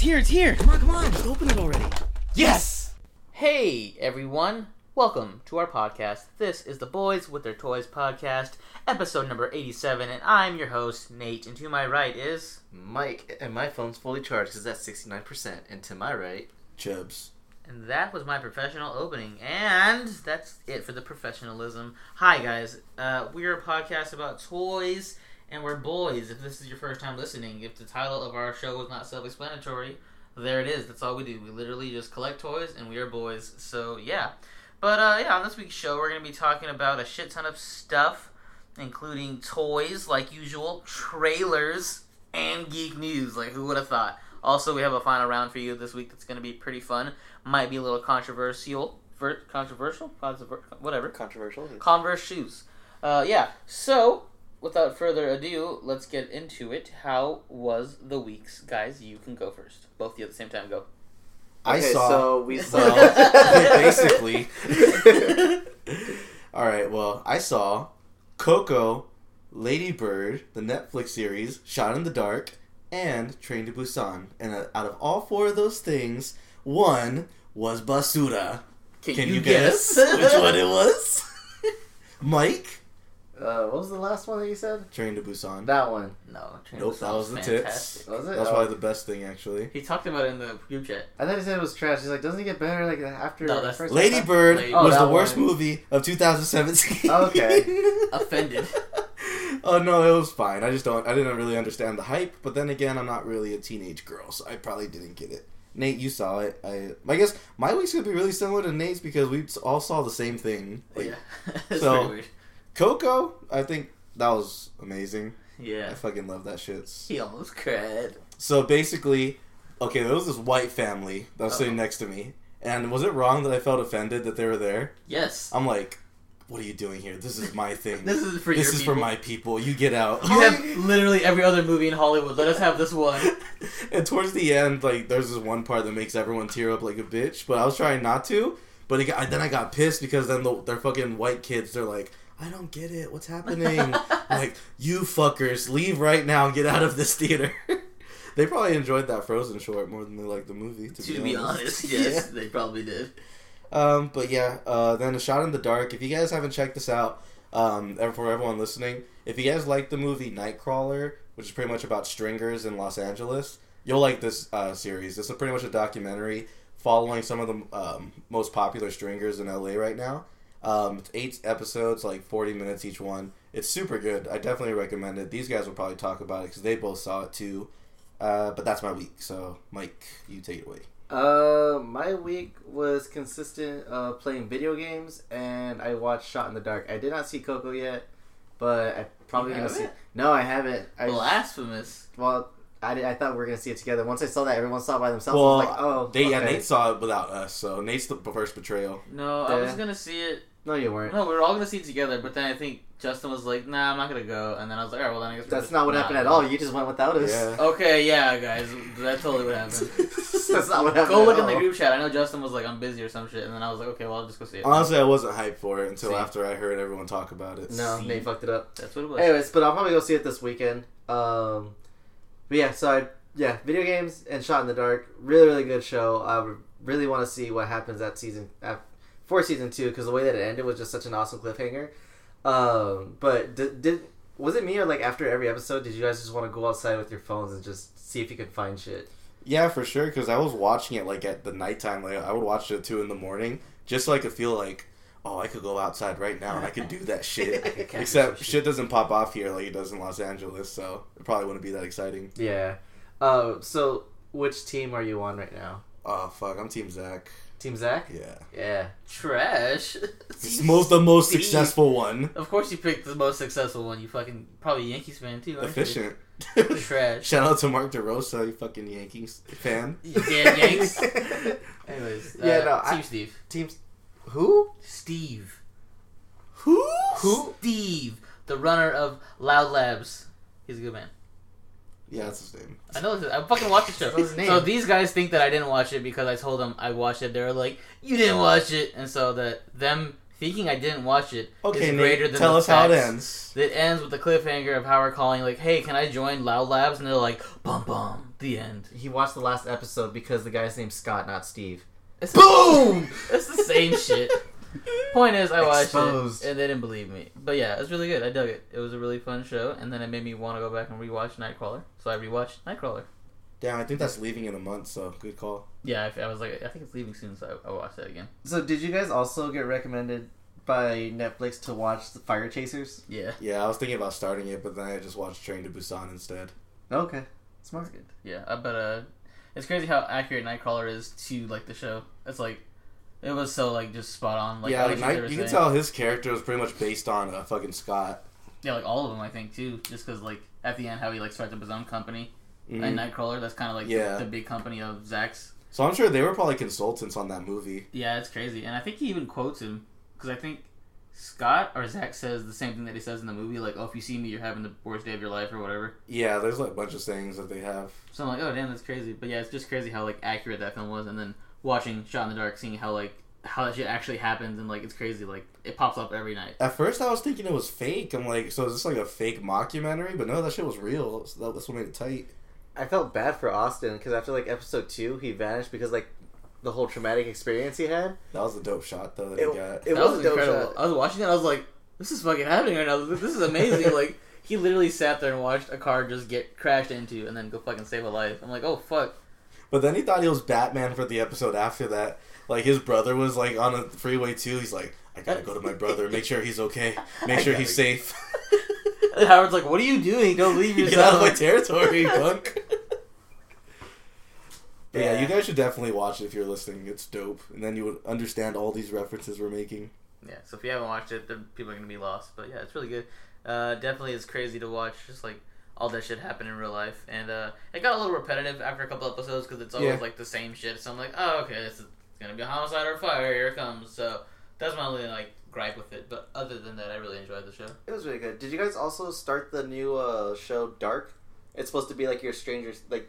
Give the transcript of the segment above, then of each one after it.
It's here, it's here. Come on, come on, just open it already. Yes! Hey everyone, welcome to our podcast. This is the Boys with Their Toys podcast, episode number 87, and I'm your host, Nate, and to my right is. Mike, and my phone's fully charged because that's 69%. And to my right, Chubs. And that was my professional opening, and that's it for the professionalism. Hi guys, uh, we're a podcast about toys, and we're boys. If this is your first time listening, if the title of our show was not self-explanatory, there it is. That's all we do. We literally just collect toys, and we are boys. So yeah, but uh, yeah, on this week's show, we're gonna be talking about a shit ton of stuff, including toys, like usual, trailers, and geek news. Like who would have thought? Also, we have a final round for you this week that's going to be pretty fun. Might be a little controversial. Ver- controversial? Controver- whatever. controversial. Converse shoes. Uh, yeah. So, without further ado, let's get into it. How was the weeks, guys? You can go first. Both of you at the same time. Go. I Okay, saw. so we saw- Well, basically. All right. Well, I saw Coco, Lady Bird, the Netflix series, Shot in the Dark, and Train to Busan. And uh, out of all four of those things, one was Basura. Can, you, guess, which one it was? Mike. Uh, what was the last one that you said? Train to Busan. That one. No. Train to Nope, that was the fantastic. tits. Was it? That's Oh. probably the best thing, actually. He talked about it in the group chat. I thought he said it was trash. He's like, doesn't it get better like after No, the that's- first Lady? Bird Lady- Oh, was that the worst one. movie of 2017. Okay. Offended. oh no, it was fine. I just don't. I didn't really understand the hype. But then again, I'm not really a teenage girl, so I probably didn't get it. Nate, you saw it. I, I guess my week's gonna be really similar to Nate's because we all saw the same thing. Like yeah. It's so- pretty weird. Coco, I think that was amazing. Yeah. I fucking love that shit. He almost cried. So basically, okay, there was this white family that was sitting Uh-oh. next to me, and was it wrong that I felt offended that they were there? Yes. I'm like, what are you doing here? This is my thing. This is for your this is people. for my people. You get out. You have literally every other movie in Hollywood. Let us have this one. and towards the end, like there's this one part that makes everyone tear up like a bitch. But I was trying not to. But it got, then I got pissed because then the, they're fucking white kids. They're like, I don't get it. What's happening? Like, you fuckers, leave right now and get out of this theater. they probably enjoyed that Frozen short more than they liked the movie. To, To be honest, yes, they probably did. Um, but yeah, uh, then a shot in the dark. If you guys haven't checked this out, um, for everyone listening, if you guys like the movie Nightcrawler, which is pretty much about stringers in Los Angeles, you'll like this uh, series. It's a pretty much a documentary following some of the um, most popular stringers in LA right now. Um, it's eight episodes, like forty minutes each one. It's super good. I definitely recommend it. These guys will probably talk about it because they both saw it too. Uh, but that's my week. So, Mike, you take it away. Uh, my week was consistent uh, playing video games, and I watched Shot in the Dark. I did not see Coco yet, but I probably You gonna see. haven't? No, I haven't. I Blasphemous. well, I, did- I thought we were gonna see it together. Once I saw that everyone saw it by themselves, Well, I was like, oh, They, yeah. Nate saw it without us, so Nate's the first betrayal. No, I was gonna see it. No, you weren't. No, we were all gonna see it together. But then I think Justin was like, "Nah, I'm not gonna go." And then I was like, "All right, well then I guess." we're That's not what happened at all. You just went without us. Yeah. Okay, yeah, guys, that's totally what happened. That's not what happened. Go at look in the group chat. I know Justin was like, "I'm busy" or some shit, and then I was like, "Okay, well I'll just go see it." Honestly, I wasn't hyped for it until See. after I heard everyone talk about it. No, See. Nate fucked it up. That's what it was. Anyways, but I'll probably go see it this weekend. Um, but yeah, so I, yeah, video games and Shot in the Dark, really really good show. I really want to see what happens at season at, for season two because the way that it ended was just such an awesome cliffhanger. Um, but did, did was it me or like after every episode, did you guys just want to go outside with your phones and just see if you could find shit? Yeah, for sure. Because I was watching it like at the nighttime. Like I would watch it at two in the morning, just so I could feel like, oh, I could go outside right now and I could do that shit. I could catch Except some shit. doesn't pop off here like it does in Los Angeles, so it probably wouldn't be that exciting. Yeah. Uh, so which team are you on right now? Oh fuck, I'm Team Zach. Team Zach? Yeah, Yeah. Trash. it's most the most Steve. successful one. Of course, you picked the most successful one. You fucking probably Yankees fan too. aren't you? Efficient. Trash. Shout out to Mark DeRosa, you fucking Yankees fan. Dan Yanks. Anyways, Yeah, uh, no, Team I- Steve. Team Who? Steve. Who? Who? Steve, the runner of Loud Labs. He's a good man. Yeah, that's his name. I know. I fucking watched the show. His name? So these guys think that I didn't watch it because I told them I watched it. They're like, "You didn't watch it," and so that them thinking I didn't watch it is Okay, greater Nate, than tell the us how it ends. It ends with the cliffhanger of Howard calling like, "Hey, can I join Loud Labs?" And they're like, "Bum bum." The end. He watched the last episode because the guy's name's Scott, not Steve. It's Boom! It's the same shit. Point is, I watched Exposed. it and they didn't believe me. But yeah, it's really good. I dug it. It was a really fun show, and then it made me want to go back and rewatch Nightcrawler. So I rewatched Nightcrawler. Damn, I think that's leaving in a month, so good call. Yeah, I, I was like, I think it's leaving soon, so I, I watched that again. So, did you guys also get recommended by Netflix to watch the Fire Chasers? Yeah, Yeah, I was thinking about starting it, but then I just watched Train to Busan instead. Okay, smart. good. Yeah, I bet. Uh, it's crazy how accurate Nightcrawler is to like the show. It's like, it was so like just spot on. Like yeah, like, they you can tell his character was pretty much based on uh, fucking Scott. Yeah, like all of them, I think too. Just because like at the end, how he like starts up his own company Mhm. and Nightcrawler. That's kind of like Yeah. the, the big company of Zack's. So I'm sure they were probably consultants on that movie. Yeah, it's crazy, and I think he even quotes him because I think Scott or Zach says the same thing that he says in the movie, like, "Oh, if you see me, you're having the worst day of your life" or whatever. Yeah, there's like a bunch of sayings that they have. So I'm like, "Oh, damn, that's crazy." But yeah, it's just crazy how like accurate that film was, and then watching Shot in the Dark, seeing how like how that shit actually happens, and like it's crazy. Like it pops up every night. At first, I was thinking it was fake. I'm like, so is this like a fake mockumentary? But no, that shit was real. So that- that's what made it tight. I felt bad for Austin because after like episode two, he vanished because like the whole traumatic experience he had. That was a dope shot though that It, he got. it that was, was a dope incredible. shot. I was watching it, I was like, "This is fucking happening right now. This is amazing." like he literally sat there and watched a car just get crashed into, and then go fucking save a life. I'm like, "Oh fuck." But then he thought he was Batman for the episode after that. Like his brother was like on a freeway too. He's like, I gotta go to my brother, make sure he's okay, make sure gotta- he's safe. And Howard's like, "What are you doing? Don't leave your Get out of my territory, punk. But yeah, Yeah. you guys should definitely watch it if you're listening. It's dope, and then you would understand all these references we're making. Yeah, so if you haven't watched it, then people are gonna be lost. But yeah, it's really good. Uh, definitely, it's crazy to watch. Just like all that shit happen in real life, and uh, it got a little repetitive after a couple episodes because it's always Yeah. like the same shit. So I'm like, oh, okay, this is gonna be a homicide or a fire. Here it comes. So that's my only like gripe with it. But other than that, I really enjoyed the show. It was really good. Did you guys also start the new uh, show Dark? It's supposed to be like your Stranger like.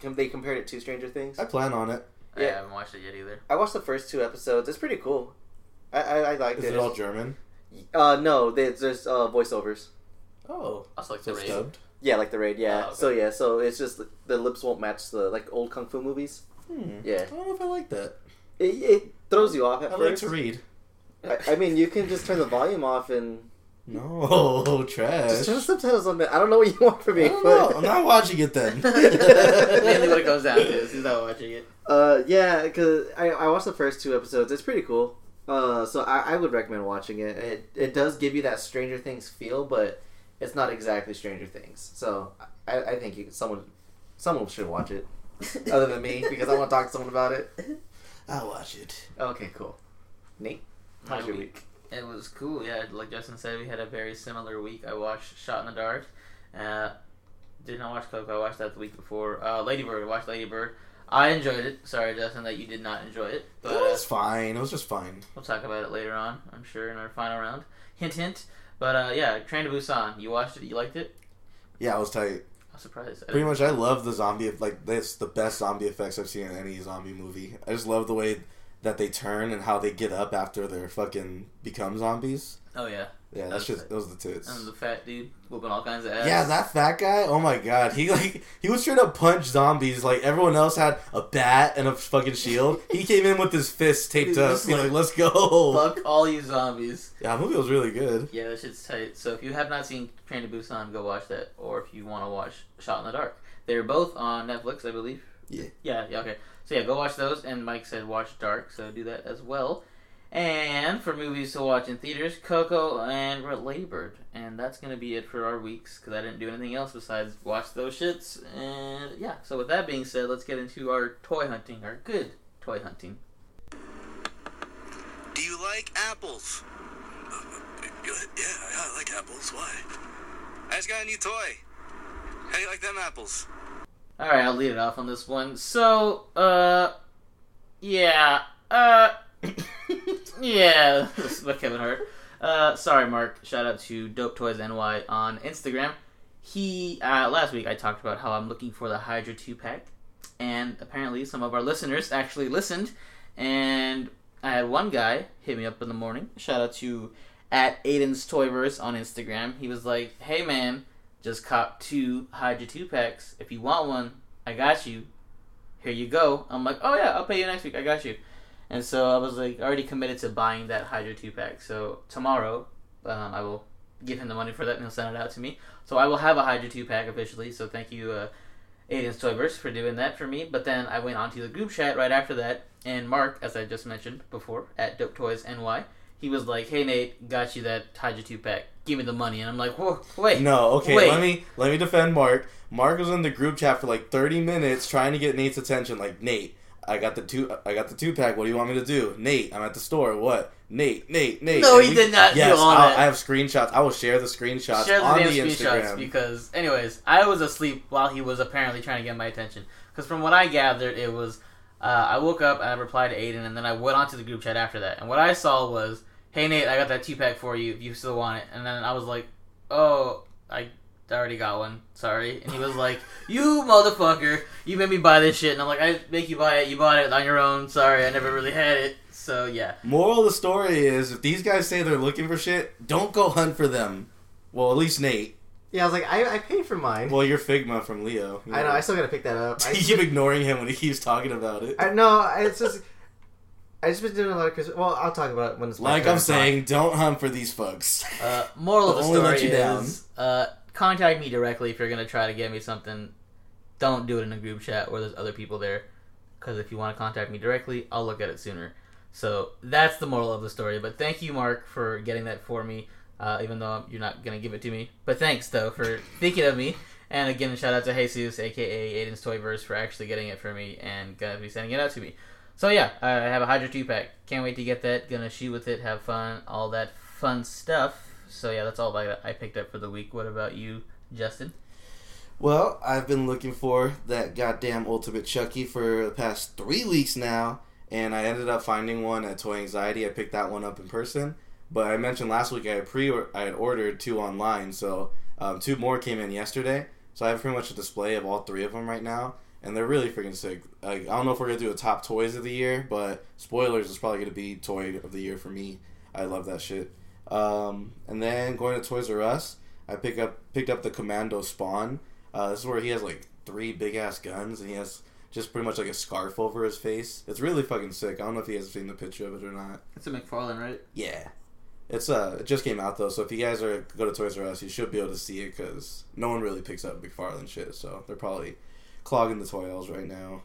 com- They compared it to Stranger Things. I plan on it. Yeah, I haven't watched it yet either. I watched the first two episodes. It's pretty cool. I I, I liked Is it. it all German? Uh no, there's, there's uh, voiceovers. Oh, Also like the it's dubbed. Yeah, like the raid. Yeah. Oh, okay. So yeah, so it's just the lips won't match the like old kung fu movies. Hmm. Yeah. I don't know if I like that. It, it throws you off at I like first. to read. I, I mean, you can just turn the volume off and No, trash. just turn the subtitles on. There. I don't know what you want from I me, don't but know. I'm not watching it then. Mainly what it goes down to is he's not watching it. uh, yeah, because I, I watched the first two episodes. It's pretty cool. Uh, so I, I would recommend watching it. It it does give you that Stranger Things feel, but it's not exactly Stranger Things. So I, I think you, someone someone should watch it, other than me, because I want to talk to someone about it. I'll watch it. Okay, cool. Nate, My how's your week. week? It was cool, yeah. Like Justin said, we had a very similar week. I watched Shot in the Dark. Uh, did not watch Coco. I watched that the week before. Uh, Lady Bird. I watched Lady Bird. I enjoyed it. Sorry, Justin, that you did not enjoy it. But it uh, was fine. It was just fine. we'll talk about it later on, I'm sure, in our final round. Hint, hint. But uh, yeah, Train to Busan. You watched it? You liked it? Yeah, I was tight. I'm surprised. I Pretty much, I love the zombie. Like, that's the best zombie effects I've seen in any zombie movie. I just love the way that they turn and how they get up after they're fucking become zombies. Oh, yeah. Yeah, that's just those are the tits. And the fat dude whooping all kinds of ass. Yeah, that fat guy. Oh my god, he like he was straight up punch zombies. Like everyone else had a bat and a fucking shield. He came in with his fist taped He's up. He's like, like, "Let's go." Fuck all you zombies. Yeah, the movie was really good. Yeah, that shit's tight. So if you have not seen Train to Busan, go watch that. Or if you want to watch Shot in the Dark, they're both on Netflix, I believe. Yeah. Yeah. Yeah. Okay. So yeah, go watch those. And Mike said watch Dark, so do that as well. And for movies to watch in theaters, Coco and Lady Bird. And that's gonna be it for our weeks because I didn't do anything else besides watch those shits. And yeah. So with that being said, let's get into our toy hunting, our good toy hunting. Do you like apples? Uh, yeah, yeah, I like apples. Why? I just got a new toy. How do you like them apples? All right, I'll lead it off on this one. So, uh, yeah, uh, yeah, by Kevin Hart. Uh, sorry, Mark. Shout out to Dope Toys NY on Instagram. He uh, last week I talked about how I'm looking for the Hydra two pack, and apparently some of our listeners actually listened, and I had one guy hit me up in the morning. Shout out to at Aiden's Toyverse on Instagram. He was like, "Hey man, just cop two Hydra two packs. If you want one, I got you. Here you go." I'm like, "Oh yeah, I'll pay you next week. I got you." And so I was like already committed to buying that Hydra two pack. So tomorrow, um, I will give him the money for that, and he'll send it out to me. So I will have a Hydra two pack officially. So thank you, uh, Aiden's Toyverse, for doing that for me. But then I went onto the group chat right after that, and Mark, as I just mentioned before, at Dope Toys NY, he was like, "Hey Nate, got you that Hydra two pack. Give me the money." And I'm like, "Whoa, wait, No, okay. Wait. Let me let me defend Mark. Mark was in the group chat for like thirty minutes trying to get Nate's attention. Like Nate, I got the two. I got the two pack. What do you want me to do? Nate, I'm at the store. What? Nate, Nate, Nate. No, And he did not do Yes, I have screenshots. I will share the screenshots share the on the screenshots Instagram. because, anyways, I was asleep while he was apparently trying to get my attention. Because from what I gathered, it was uh, I woke up and I replied to Aiden, and then I went onto the group chat after that. And what I saw was, "Hey Nate, I got that two pack for you if you still want it." And then I was like, "Oh, I already got one. Sorry." And he was like, "You motherfucker, you made me buy this shit." And I'm like, "I make you buy it. You bought it on your own. Sorry, I never really had it." So yeah. Moral of the story is, if these guys say they're looking for shit, don't go hunt for them. Well, at least Nate. Yeah, I was like, I, I paid for mine. Well, you're Figma from Leo. I know. I still gotta pick that up. I, you keep ignoring him when he keeps talking about it. I know, It's just. I just been doing a lot of Christmas. Well, I'll talk about it when it's like I'm to talk. saying, don't hunt for these fucks. Uh, moral of the Only let story you down. is uh, contact me directly if you're gonna try to get me something. Don't do it in a group chat where there's other people there, because if you want to contact me directly, I'll look at it sooner. So that's the moral of the story. But thank you, Mark, for getting that for me. Uh, even though you're not gonna give it to me, but thanks though for thinking of me. And again, shout out to Jesus, aka Aiden's Toyverse, for actually getting it for me and gonna be sending it out to me. So yeah, I have a Hydra 2 pack. Can't wait to get that. Gonna shoot with it, have fun, all that fun stuff. So yeah, that's all I, I picked up for the week. What about you, Justin? Well, I've been looking for that goddamn Ultimate Chucky for the past three weeks now, and I ended up finding one at Toy Anxiety. I picked that one up in person, but I mentioned last week I had pre I had ordered two online, so um, two more came in yesterday. So I have pretty much a display of all three of them right now, and they're really freaking sick. Like I don't know if we're gonna do a top toys of the year, but spoilers is probably gonna be toy of the year for me. I love that shit. Um, and then going to Toys R Us, I pick up picked up the Commando Spawn. Uh, this is where he has like three big ass guns, and he has just pretty much like a scarf over his face. It's really fucking sick. I don't know if you guys have seen the picture of it or not. It's a McFarlane, right? Yeah, it's uh, it just came out though, so if you guys are go to Toys R Us, you should be able to see it because no one really picks up McFarlane shit, so they're probably clogging the toy aisles right now.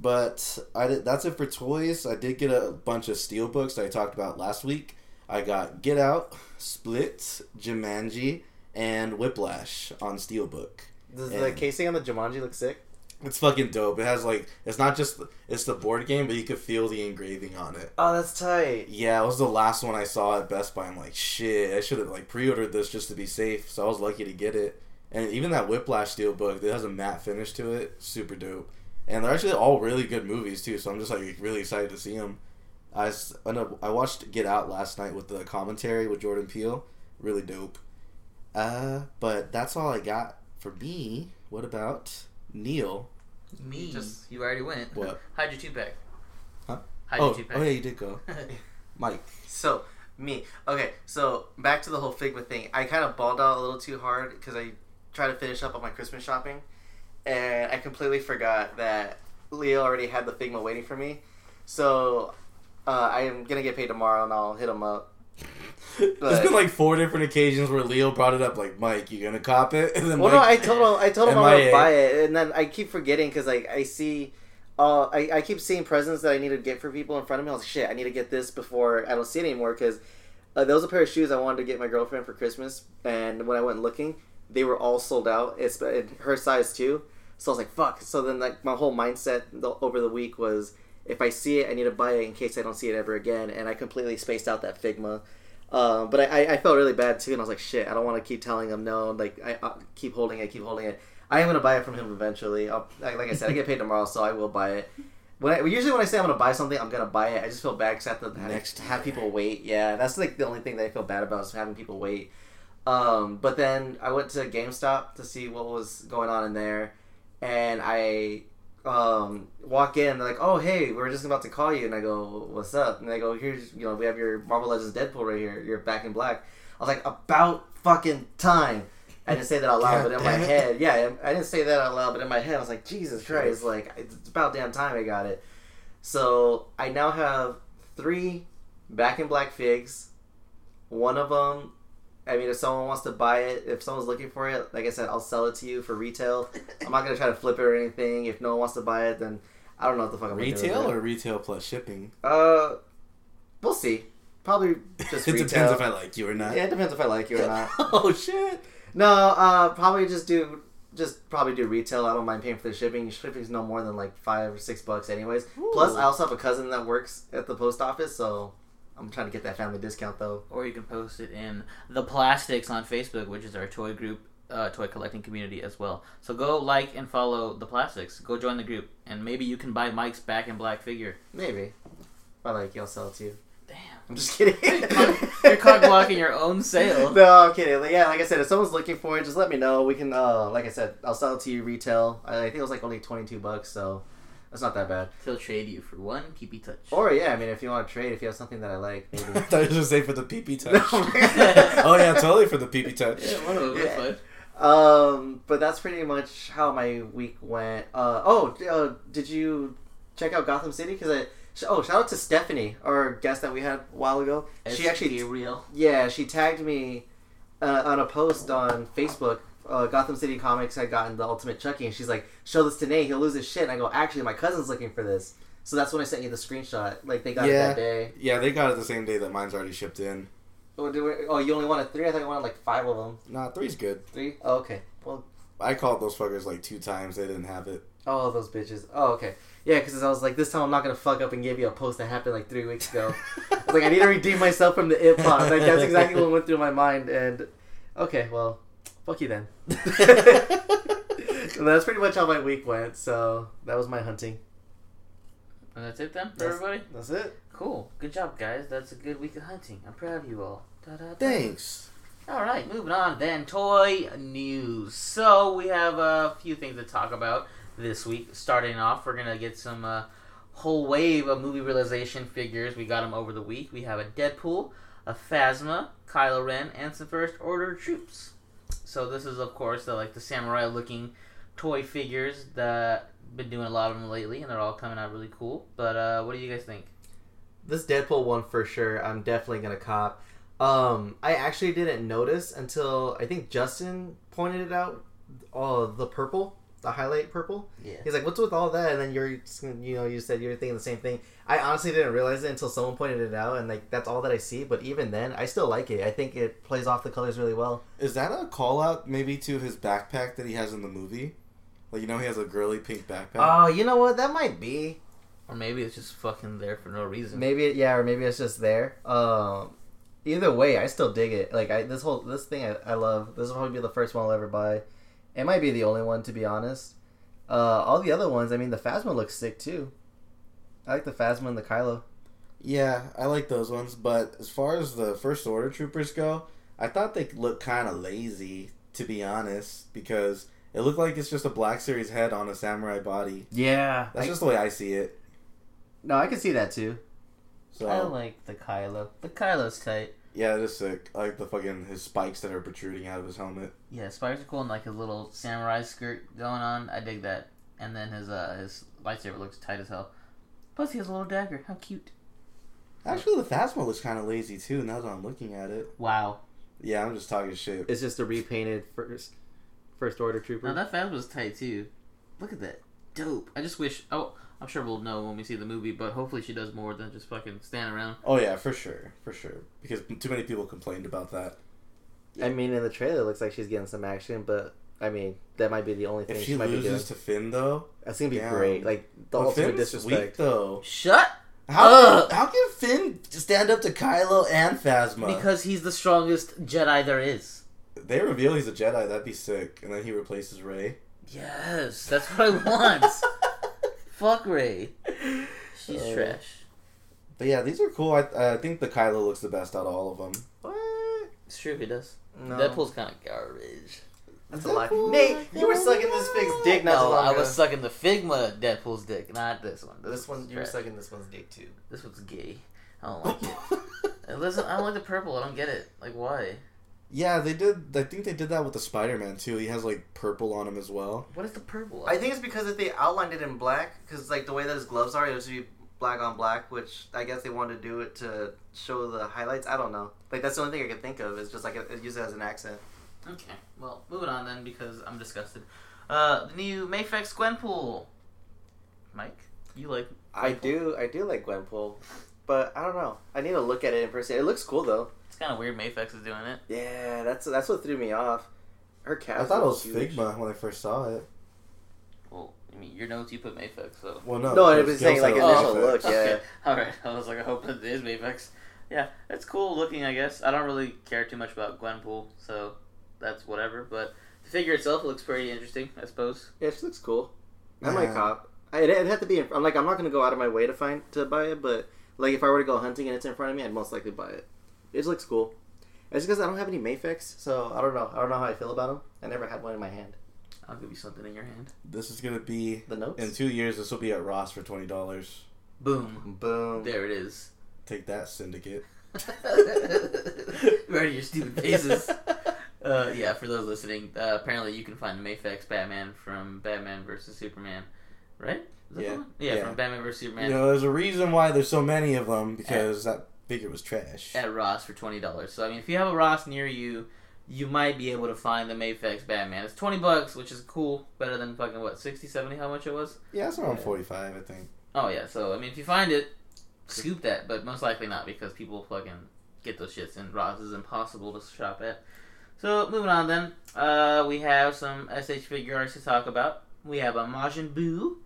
But I did, that's it for toys. I did get a bunch of steel books that I talked about last week. I got Get Out, Split, Jumanji, and Whiplash on Steelbook. Does the casing on the Jumanji look sick? It's fucking dope. It has like it's not just it's the board game, but you could feel the engraving on it. Oh, that's tight. Yeah, it was the last one I saw at Best Buy. I'm like, shit, I should have like pre-ordered this just to be safe. So I was lucky to get it. And even that Whiplash Steelbook, it has a matte finish to it, super dope. And they're actually all really good movies too. So I'm just like really excited to see them. I s- I know- I watched Get Out last night with the commentary with Jordan Peele, really dope. Uh, but that's all I got for me. What about Neil? Me. Just- you already went. What? Hydra 2 pack. Huh? Hydra Oh, 2 pack. oh yeah, you did go, Mike. So me, okay. So back to the whole Figma thing. I kind of balled out a little too hard because I tried to finish up on my Christmas shopping, and I completely forgot that Leo already had the Figma waiting for me. So uh, I am gonna get paid tomorrow, and I'll hit him up. There's But- been like four different occasions where Leo brought it up, like Mike, you gonna cop it? And then Well, no, I Mike, told him I told him I'm gonna buy it, and then I keep forgetting because like I see, uh, I I keep seeing presents that I need to get for people in front of me. I was like, shit, I need to get this before I don't see it anymore because uh, there was a pair of shoes I wanted to get my girlfriend for Christmas, and when I went looking, they were all sold out. It's in her size too, so I was like, fuck. So then like my whole mindset over the week was if I see it, I need to buy it in case I don't see it ever again, and I completely spaced out that Figma. Uh, but I, I- felt really bad too, and I was like, "Shit, I don't want to keep telling him no. Like, I, I keep holding it, keep holding it. I am gonna buy it from him eventually. I'll, like, like I said, I get paid tomorrow, so I will buy it. When I, usually when I say I'm gonna buy something, I'm gonna buy it. I just feel bad because I have to have, Next have people wait. Yeah, that's like the only thing that I feel bad about is having people wait. Um, but then I went to GameStop to see what was going on in there, and I um, walk in. They're like, "Oh, hey, we're just about to call you." And I go, "What's up?" And they go, "Here's, you know, we have your Marvel Legends Deadpool right here. You're back in black." I was like, "About fucking time." I didn't say that out loud, God but in my it. head, yeah, I didn't say that out loud, but in my head, I was like, "Jesus Christ!" Like, it's about damn time I got it. So I now have three back in black figs. One of them, I mean, if someone wants to buy it, if someone's looking for it, like I said, I'll sell it to you for retail. I'm not gonna try to flip it or anything. If no one wants to buy it, then I don't know what the fuck I'm gonna do Retail or retail plus shipping? Uh, we'll see. Probably just it retail. depends if I like you or not. Yeah, it depends if I like you or not. oh shit! No, uh, probably just do just probably do retail. I don't mind paying for the shipping. Shipping's no more than like five or six bucks, anyways. Plus, I also have a cousin that works at the post office, so I'm trying to get that family discount though. Or you can post it in the Plastics on Facebook, which is our toy group, uh, toy collecting community as well. So go like and follow the Plastics. Go join the group, and maybe you can buy Mike's Back in Black figure. Maybe. If I like you, I'll sell it to you. Damn. I'm just kidding. You're cock blocking your own sale. No, I'm kidding. Like, yeah, like I said, if someone's looking for it, just let me know. We can, uh, like I said, I'll sell it to you retail. I, I think it was like only 22 bucks, so that's not that bad. He'll trade you for one PP touch. Or yeah, I mean, if you want to trade, if you have something that I like, I maybe. thought you were gonna say for the PP touch. No. oh yeah, totally for the PP touch. yeah, one of those. Yeah. Um, but that's pretty much how my week went. Uh, oh, uh, did you check out Gotham City? Because I sh- oh, shout out to Stephanie, our guest that we had a while ago. she actually, real. yeah, she tagged me uh, on a post on Facebook. Uh, Gotham City Comics had gotten the Ultimate Chucky, and she's like, "Show this to Nate, he'll lose his shit." And I go, "Actually, my cousin's looking for this." So that's when I sent you the screenshot. Like they got it Yeah. that day. Yeah, they got it the same day that mine's already shipped in. Oh, did we, oh, you only wanted three? I thought you wanted like five of them. Nah, three's good. Three? Oh, okay. Well, I called those fuckers like two times. They didn't have it. Oh, those bitches. Oh, okay. Yeah, because I was like, this time I'm not gonna fuck up and give you a post that happened like three weeks ago. I was like, I need to redeem myself from the it pod. Like that's exactly what went through my mind. And okay, well, fuck you then. And that's pretty much how my week went. So that was my hunting. And that's it then for That's- everybody. That's it. Cool. Good job, guys. That's a good week of hunting. I'm proud of you all. Da-da-da. Thanks. All right, moving on then. Toy news. So we have a few things to talk about this week. Starting off, we're gonna get some uh, whole wave of movie realization figures. We got them over the week. We have a Deadpool, a Phasma, Kylo Ren, and some First Order troops. So this is, of course, the like the samurai-looking toy figures that been doing a lot of them lately, and they're all coming out really cool. But uh, what do you guys think? This Deadpool one for sure. I'm definitely gonna cop. Um, I actually didn't notice until I think Justin pointed it out. Oh, the purple, the highlight purple. Yeah. He's like, "What's with all that?" And then you're, you know, you said you were thinking the same thing. I honestly didn't realize it until someone pointed it out, and like that's all that I see. But even then, I still like it. I think it plays off the colors really well. Is that a call out maybe to his backpack that he has in the movie? Like you know he has a girly pink backpack. Oh, you know what? That might be. Or maybe it's just fucking there for no reason. Maybe it, yeah, or maybe it's just there. Um, either way, I still dig it. Like I, this whole this thing, I, I love. This will probably be the first one I'll ever buy. It might be the only one, to be honest. Uh, all the other ones, I mean, the Phasma looks sick too. I like the Phasma and the Kylo. Yeah, I like those ones. But as far as the first order troopers go, I thought they looked kind of lazy, to be honest, because it looked like it's just a Black Series head on a samurai body. Yeah, That's just the way I see it. no, I can see that too. So I like the Kylo. The Kylo's tight. Yeah, it is sick. I like the fucking his spikes that are protruding out of his helmet. Yeah, spikes are cool and like his little samurai skirt going on. I dig that. And then his uh his lightsaber looks tight as hell. Plus he has a little dagger. How cute. Actually, the Phasma looks kind of lazy too. Now that I'm looking at it. Wow. Yeah, I'm just talking shit. It's just a repainted first first order trooper. Now that Phasma was tight too. Look at that. Dope. I just wish oh I'm sure we'll know when we see the movie, but hopefully she does more than just fucking stand around. Oh yeah, for sure, for sure. Because too many people complained about that. I mean, in the trailer, it looks like she's getting some action, but I mean, that might be the only thing If she, she might be doing. loses to Finn though, That's gonna be Damn. great. Like the Well, ultimate Finn's weak though. Shut How, Ugh. how can Finn stand up to Kylo and Phasma? because he's the strongest Jedi there is. they reveal he's a Jedi, that'd be sick. And then he replaces Rey. Yes, that's what I want. Fuck Rey. She's Uh, trash. But yeah, these are cool. I, I think the Kylo looks the best out of all of them. What? It's true, he does. No. Deadpool's kind of garbage. That's a lie. Nate, you were sucking this pig's dick not No, long I was sucking the Figma Deadpool's dick, not this one. This one, you were sucking this one's dick too. This one's gay. I don't like it. Listen, I don't like the purple. I don't get it. Like, why? Yeah, they did. I think they did that with the Spider-Man too. He has like purple on him as well. What is the purple? I think it's because if they outlined it in black, because like the way that his gloves are, it was to be black on black, which I guess they wanted to do it to show the highlights. I don't know. Like that's the only thing I could think of. Is just like it, use it as an accent. Okay, well, moving on then because I'm disgusted. Uh, the new Mafex Gwenpool. Mike, you like? I do, I do like Gwenpool, but I don't know. I need to look at it in person. It looks cool though. It's kind of weird. Mafex is doing it. Yeah, that's that's what threw me off. Her cat. I thought it was Figma when I first saw it. Well, I mean, your notes you put Mafex, so. Well, no, No, I Chris was saying, like, said initial Mafex. look. Oh, yeah. Okay. All right. I was like, I hope it is Mafex. Yeah, it's cool looking. I guess I don't really care too much about Gwenpool, so that's whatever. But the figure itself looks pretty interesting, I suppose. Yeah, she looks cool. I might Yeah. cop. I, it, it had to be. In, I'm like, I'm not gonna go out of my way to find to buy it, but like if I were to go hunting and it's in front of me, I'd most likely buy it. It just looks cool. It's because I don't have any Mafex, so I don't know. I don't know how I feel about them. I never had one in my hand. I'll give you something in your hand. This is gonna be The notes. in two years. This will be at Ross for twenty dollars. Boom. Boom. There it is. Take that, Syndicate. right in your stupid faces. Uh, yeah, for those listening, uh, apparently you can find the Mafex Batman from Batman versus Superman, right? Is that the Yeah. yeah, Yeah. from Batman versus Superman You know, there's a reason why there's so many of them because that figure was trash. at Ross for twenty dollars. So I mean, if you have a Ross near you, you might be able to find the Mafex Batman. It's twenty bucks, which is cool, better than fucking what 60, 70, How much it was? Yeah, it's around Yeah. forty-five, I think. Oh yeah, so I mean, if you find it, scoop that, but most likely not because people fucking get those shits, and Ross is impossible to shop at. So moving on, then uh, we have some SH figure arts to talk about. We have a Majin Buu,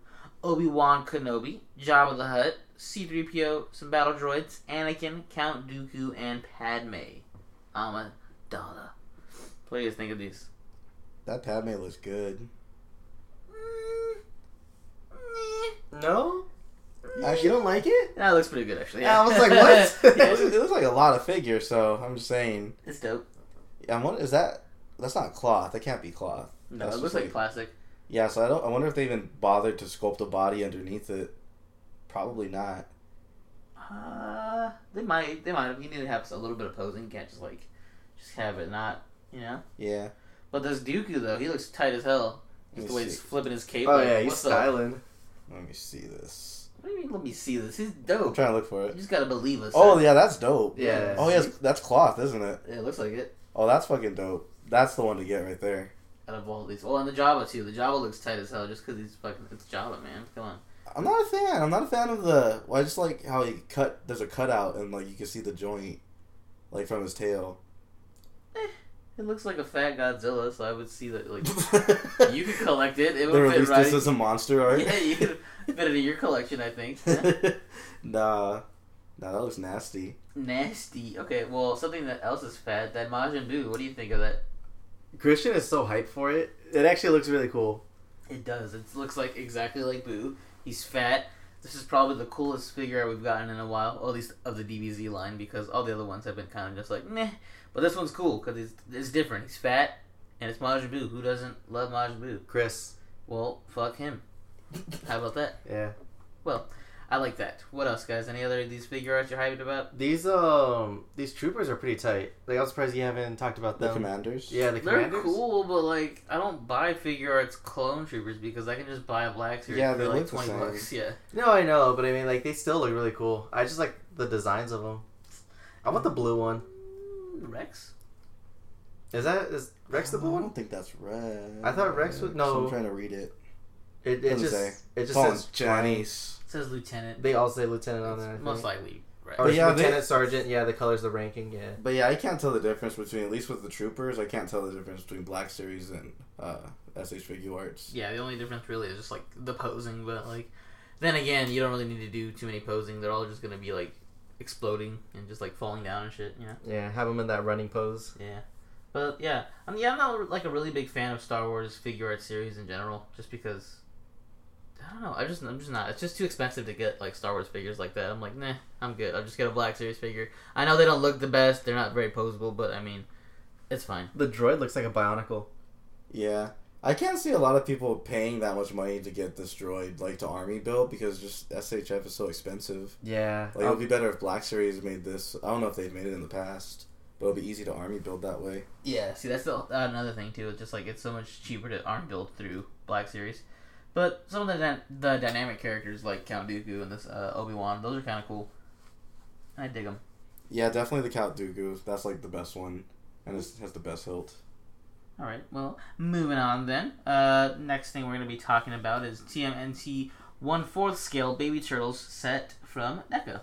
Obi Wan Kenobi, Jabba the Hutt, C-3PO, some battle droids, Anakin, Count Dooku, and Padme Amidala. What do you guys think of these? That Padme looks good. Mm, mm, no. Actually- you don't like it? That looks pretty good, actually. Yeah, I was like, what? It Yeah, looks, it looks like a lot of figures, so I'm just saying. it's dope. Yeah, I'm wonder, is that that's not cloth? That can't be cloth. No, That's it looks just like plastic. Yeah, so I don't. I wonder if they even bothered to sculpt a body underneath it. Probably not. Uh, they might. They might. You need to have a little bit of posing. You can't just like, just have it not. You know. Yeah. But this Dooku though, he looks tight as hell. Let Just the way see. he's flipping his cape. Oh like, yeah, he's what's up? styling. Let me see this. What do you mean? Let me see this. He's dope. I'm dope. trying to look for it. You just gotta believe us. Oh yeah, that's dope. Yeah. Oh yes, that's cloth, isn't it? Yeah, it looks like it. Oh, that's fucking dope. That's the one to get right there. Out of all these, well, and the Jabba too. The Jabba looks tight as hell just because he's fucking. It's Jabba, man. Come on. I'm not a fan. I'm not a fan of the. Well, I just like how he cut. There's a cutout and like you can see the joint, like from his tail. Eh, it looks like a fat Godzilla, so I would see that. Like, you could collect it. It they would fit released right. this as a monster art. yeah, you could fit it in your collection, I think. Yeah. nah, nah, that looks nasty. Nasty. Okay, well, something that else is fat. That Majin Buu. What do you think of that? Christian is so hyped for it. It actually looks really cool. It does. It looks like exactly like Buu. He's fat. This is probably the coolest figure we've gotten in a while, or at least of the DBZ line, because all the other ones have been kind of just like meh. But this one's cool because it's, it's different. He's fat, and it's Majin Buu. Who doesn't love Majin Buu? Chris. Well, fuck him. How about that? Yeah. I like that. What else, guys? Any other of these figure arts you're hyped about? These um these troopers are pretty tight. Like I'm surprised you haven't talked about The them. commanders. Yeah, the commanders. They're cool, but like I don't buy figure arts clone troopers because I can just buy a black series Yeah, for they like twenty bucks. Yeah. No, I know, but I mean, like they still look really cool. I just like the designs of them. I want the blue one. Mm, Rex. Is that is Rex the blue one? I don't think that's Rex. I thought Rex was- no. I'm trying to read it. It, it Doesn't just say. it just Fallen says Johnny. Chinese. It says lieutenant. They all say lieutenant on there. Most likely. Right. Or But yeah, they- lieutenant sergeant. Yeah, the colors the ranking. Yeah. But yeah, I can't tell the difference between at least with the troopers. I can't tell the difference between Black Series and uh, SH Figure Arts. Yeah, the only difference really is just like the posing, but like then again, you don't really need to do too many posing. They're all just gonna be like exploding and just like falling down and shit. You know? Yeah, have them in that running pose. Yeah. But yeah, I mean, yeah, I'm not like a really big fan of Star Wars figure art series in general, just because I don't know. I just I'm just not. It's just too expensive to get like Star Wars figures like that. I'm like, nah, I'm good. I'll just get a Black Series figure. I know they don't look the best. They're not very posable, but I mean, it's fine. The droid looks like a bionicle. Yeah. I can't see a lot of people paying that much money to get this droid like to army build because just SHF is so expensive. Yeah. Like it would be better if Black Series made this. I don't know if they've made it in the past, but it'll be easy to army build that way. Yeah, see, that's the, uh, another thing too. It's just like it's so much cheaper to army build through Black Series. But some of the the dynamic characters like Count Dooku and this uh, Obi Wan, those are kind of cool. I dig them. Yeah, definitely the Count Dooku. That's like the best one, and it has the best hilt. All right, well, moving on then. Uh, next thing we're going to be talking about is TMNT one fourth scale baby turtles set from NECA.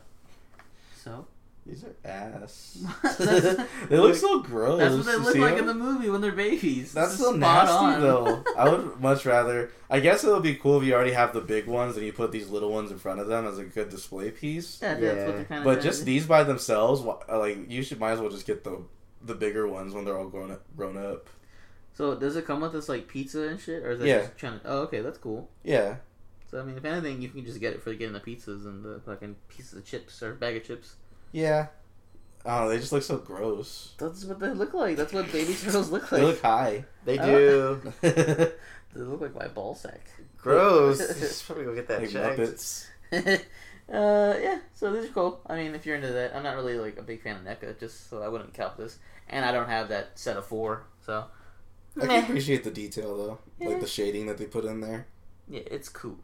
So These are ass. They look so gross. that's what they You look like them? in the movie when they're babies. That's It's so nasty on. though. I would much rather. I guess it would be cool if you already have the big ones and you put these little ones in front of them as a good display piece. Yeah, that's Yeah. what they're kind of. But just these by themselves, uh, like you should might as well just get the the bigger ones when they're all grown up. Grown up. So does it come with this like pizza and shit, or is it Yeah. just trying to? Oh, okay, that's cool. Yeah. So I mean, if anything, you can just get it for getting the pizzas and the fucking pieces of chips or bag of chips. Yeah. Oh, they just look so gross. That's what they look like. That's what baby turtles look like. They look high. They Oh. do. They look like my ball sack. Gross. You should probably go get that checked. Muppets. uh, yeah. So these are cool. I mean, if you're into that, I'm not really like a big fan of NECA, just so I wouldn't count this. And I don't have that set of four, so I can appreciate the detail though, Yeah. like the shading that they put in there. yeah, it's cool.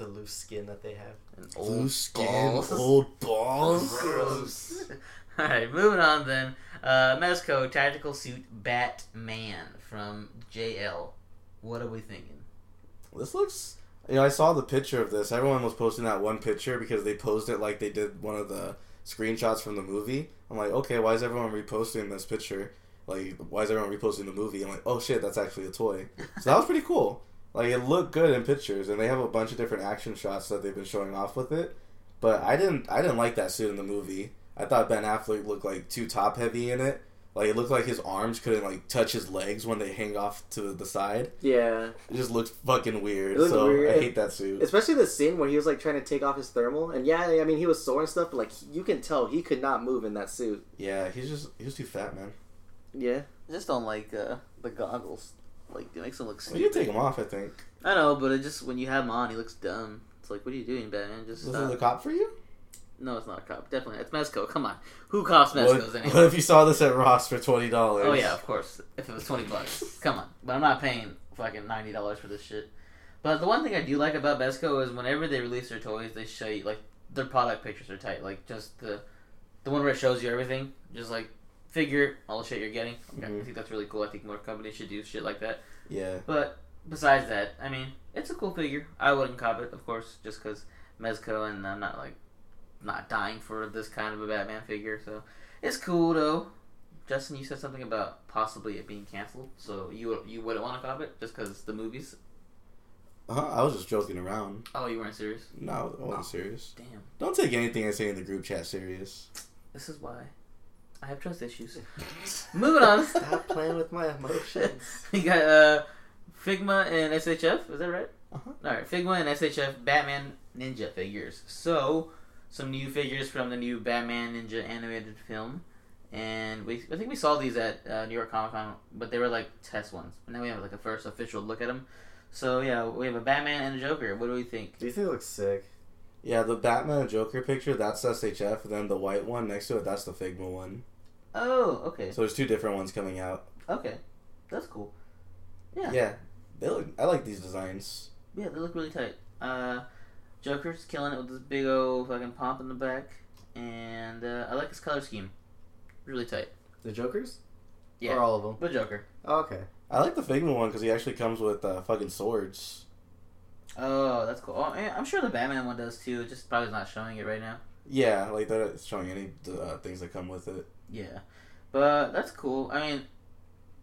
The loose skin that they have. And Blue old skin, balls. old balls. Gross. All right, moving on then. Uh, Mezco tactical suit Batman from JL. What are we thinking? This looks. You know, I saw the picture of this. Everyone was posting that one picture because they posed it like they did one of the screenshots from the movie. I'm like, okay, why is everyone reposting this picture? Like, why is everyone reposting the movie? I'm like, oh shit, that's actually a toy. So that was pretty cool. Like, it looked good in pictures, and they have a bunch of different action shots that they've been showing off with it. But I didn't, I didn't like that suit in the movie. I thought Ben Affleck looked like too top heavy in it. Like, it looked like his arms couldn't like touch his legs when they hang off to the side. Yeah. It just looked fucking weird. It looked so weird. I hate that suit. Especially the scene where he was like trying to take off his thermal, and yeah, I mean he was sore and stuff, but like you can tell he could not move in that suit. Yeah, he's just he was too fat, man. Yeah. I just don't like uh, the goggles. Like it makes him look Well, you take him off, I think. I know, but it just when you have him on, he looks dumb. It's like, what are you doing, Batman? Just Was stop. it the cop for you? No, it's not a cop. Definitely, it's Mezco. Come on, who cops What, Mezcos what anyway? if you saw this at Ross for twenty dollars? Oh yeah, of course. If it was twenty bucks, come on. But I'm not paying fucking ninety dollars for this shit. But the one thing I do like about Mezco is whenever they release their toys, they show you like their product pictures are tight. Like just the the one where it shows you everything, just like figure all the shit you're getting. I Mhm. think that's really cool. I think more companies should do shit like that. Yeah. But besides that, I mean, it's a cool figure. I wouldn't cop it, of course, just because Mezco, and I'm not like not dying for this kind of a Batman figure. So it's cool though. Justin, you said something about possibly it being canceled, so you you wouldn't want to cop it just because the movies. Uh-huh, I was just joking around. Oh, you weren't serious. No, I wasn't Oh. serious. Damn, Don't take anything I say in the group chat serious. this is why I have trust issues. Moving on. Stop playing with my emotions. we got uh, Figma and SHF. Is that right? Uh-huh. All right, Figma and SHF Batman Ninja figures. So, some new figures from the new Batman Ninja animated film, and we I think we saw these at uh, New York Comic Con, but they were like test ones. But now we have like a first official look at them. So yeah, we have a Batman and a Joker. What do we think? Do you think it looks sick? Yeah, the Batman and Joker picture, that's SHF, and then the white one next to it, that's the Figma one. Oh, okay, So there's two different ones coming out. okay, that's cool. Yeah, Yeah. They look I like these designs. Yeah, they look really tight. Uh, Joker's killing it with this big old fucking pomp in the back, and uh, I like his color scheme. Really tight. The Jokers? Yeah. Or all of them? The Joker. Oh, okay. I like the Figma one because he actually comes with uh, fucking swords. Oh, that's cool. Oh, yeah, I'm sure the Batman one does too. Just probably not showing it right now. Yeah, like they're not showing any uh, things that come with it. Yeah, but that's cool. I mean,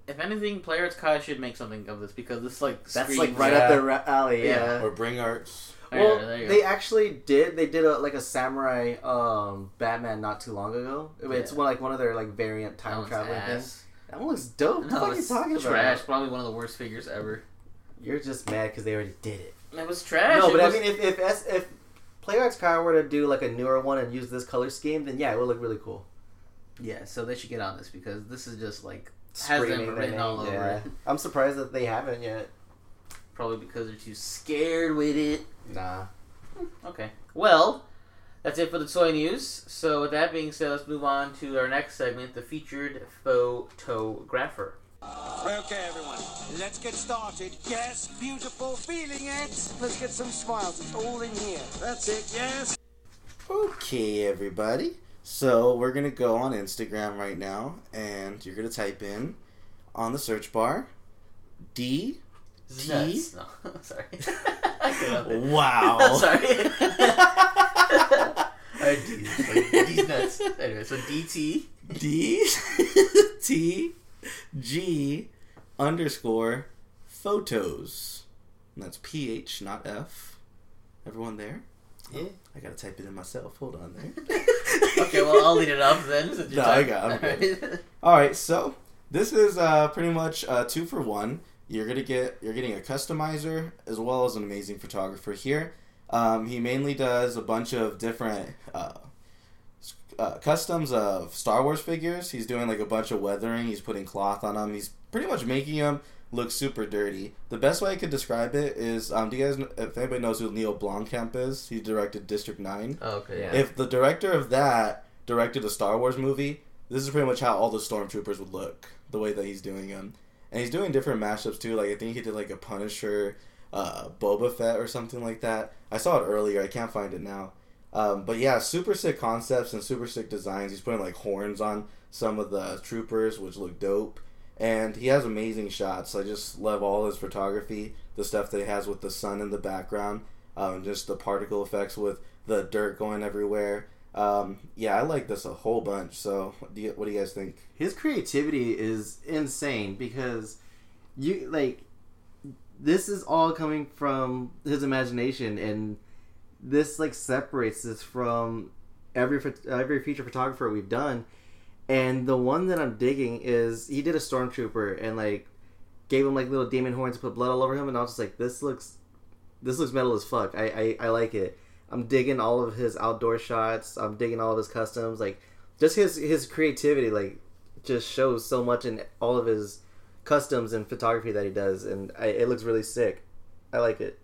if anything, Player Arts Kai should make something of this because this like That's screams- like right Yeah. up their ra- alley, Yeah. yeah. Or Bring Arts. Oh, Well, there they actually did. They did a like a samurai um Batman not too long ago. It's Yeah. one like one of their like variant time traveling things. That one looks dope. What the No, fuck are you talking trash. about? Probably one of the worst figures ever. You're just mad because they already did it. It was trash. no, but was- I mean, if if S, if Player Arts Power were to do like a newer one and use this color scheme, then yeah, it would look really cool. yeah. So they should get on this because this is just like has them screaming their written all over yeah. it. I'm surprised that they haven't yet. Probably because they're too scared with it. Nah. Hmm, okay. Well, that's it for the toy news. So with that being said, let's move on to our next segment, the featured photographer. Okay, everyone, let's get started. Yes, beautiful, feeling it. Let's get some smiles. It's all in here. That's it, yes. Okay, everybody. So we're gonna go on Instagram right now, and you're gonna type in on the search bar D T. Nuts. No, sorry. I couldn't help it. Wow. sorry. Alright, D. Like, D's nuts. Anyway, so DT. D T G underscore photos. And that's P H, not F. Everyone there? Yeah. I gotta type it in myself. Hold on there. Okay, well, I'll lead it off then. No, I got- I'm good. Alright. So this is uh, pretty much uh, two for one. You're gonna get you're getting a customizer as well as an amazing photographer here. Um, he mainly does a bunch of different uh, uh, customs of Star Wars figures. He's doing like a bunch of weathering. He's putting cloth on them. He's pretty much making them look super dirty. The best way I could describe it is, um, do you guys, if anybody knows who Neil Blomkamp is, he directed District Nine Oh, okay, yeah. if the director of that directed a Star Wars movie, this is pretty much how all the stormtroopers would look. The way that he's doing them, and he's doing different mashups too. Like I think he did like a Punisher, uh, Boba Fett or something like that. I saw it earlier. I can't find it now. Um, but yeah, super sick concepts and super sick designs. He's putting like horns on some of the troopers, which look dope. And he has amazing shots. I just love all his photography, the stuff that he has with the sun in the background, um, just the particle effects with the dirt going everywhere. Um, yeah, I like this a whole bunch. So, do you, what do you guys think? His creativity is insane because you like this is all coming from his imagination and this like separates this from every every feature photographer we've done. And the one that i'm digging is he did a stormtrooper and like gave him like little demon horns to put blood all over him and i was just like this looks this looks metal as fuck. I i, I like it. I'm digging all of his outdoor shots. I'm digging all of his customs. Like just his his creativity like just shows so much in all of his customs and photography that he does and I, it looks really sick. I like it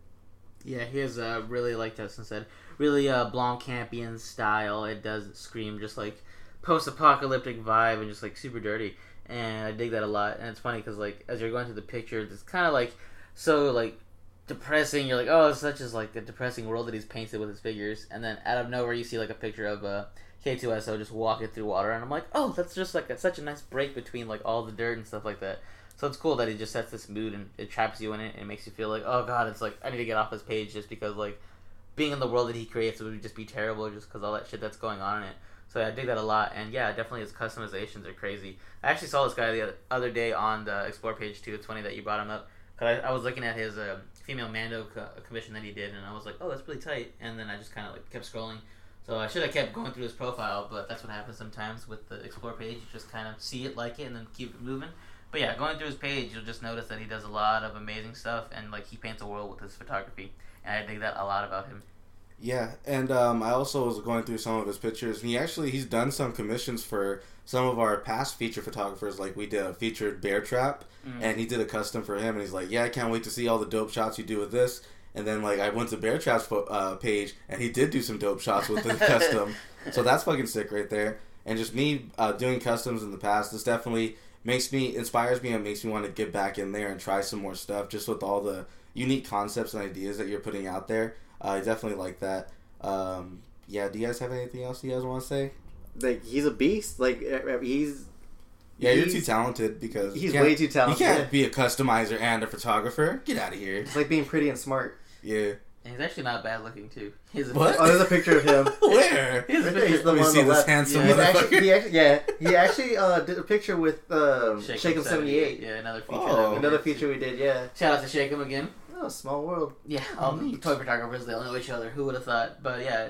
Yeah, he has uh, really like Dustin said, really uh, Blomkampian style. It does scream just like post-apocalyptic vibe and just like super dirty, and I dig that a lot. And it's funny because like as you're going through the pictures, it's kind of like so like depressing. You're like, oh, such as like the depressing world that he's painted with his figures, and then out of nowhere you see like a picture of uh, K2SO just walking through water, and I'm like, oh, that's just like a, such a nice break between like all the dirt and stuff like that. So it's cool that he just sets this mood and it traps you in it and it makes you feel like, oh god, it's like I need to get off this page just because like being in the world that he creates would just be terrible just because all that shit that's going on in it. So I dig that a lot, and yeah, definitely his customizations are crazy. I actually saw this guy the other- other day on the explore page too. It's funny that you brought him up because I, I was looking at his uh, female Mando co- commission that he did, and I was like, oh, that's really tight. And then I just kind of like kept scrolling. So I should have kept going through his profile, but that's what happens sometimes with the explore page. You just kind of see it, like it, and then keep it moving. But yeah, going through his page, you'll just notice that he does a lot of amazing stuff, and like he paints a world with his photography, and I dig that a lot about him. Yeah, and um, I also was going through some of his pictures. And he actually he's done some commissions for some of our past feature photographers. Like we did a featured bear trap, and he did a custom for him. And he's like, "Yeah, I can't wait to see all the dope shots you do with this." And then like I went to Bear Trap's uh, page, and he did do some dope shots with the custom. So that's fucking sick right there. And just me uh, doing customs in the past, this definitely makes me inspires me and makes me want to get back in there and try some more stuff. Just with all the unique concepts and ideas that you're putting out there, uh, I definitely like that. Um, yeah, do you guys have anything else you guys want to say? like he's a beast like he's Yeah, you're too talented because he's way too talented. You can't be a customizer and a photographer. Get out of here. it's like being pretty and smart Yeah. And he's actually not bad looking too. He's a What? oh there's a picture of him Where? He's a Right he's picture. the Let me one on see the this left. handsome He motherfucker. actually, he actually, yeah, he actually uh, did a picture with um, Shake 'em 78. Yeah, another feature. Oh. Another did. feature we did, yeah. Shout out to Shake 'em again. Oh, small world. Yeah, all the toy photographers they all know each other. Who would have thought? But yeah,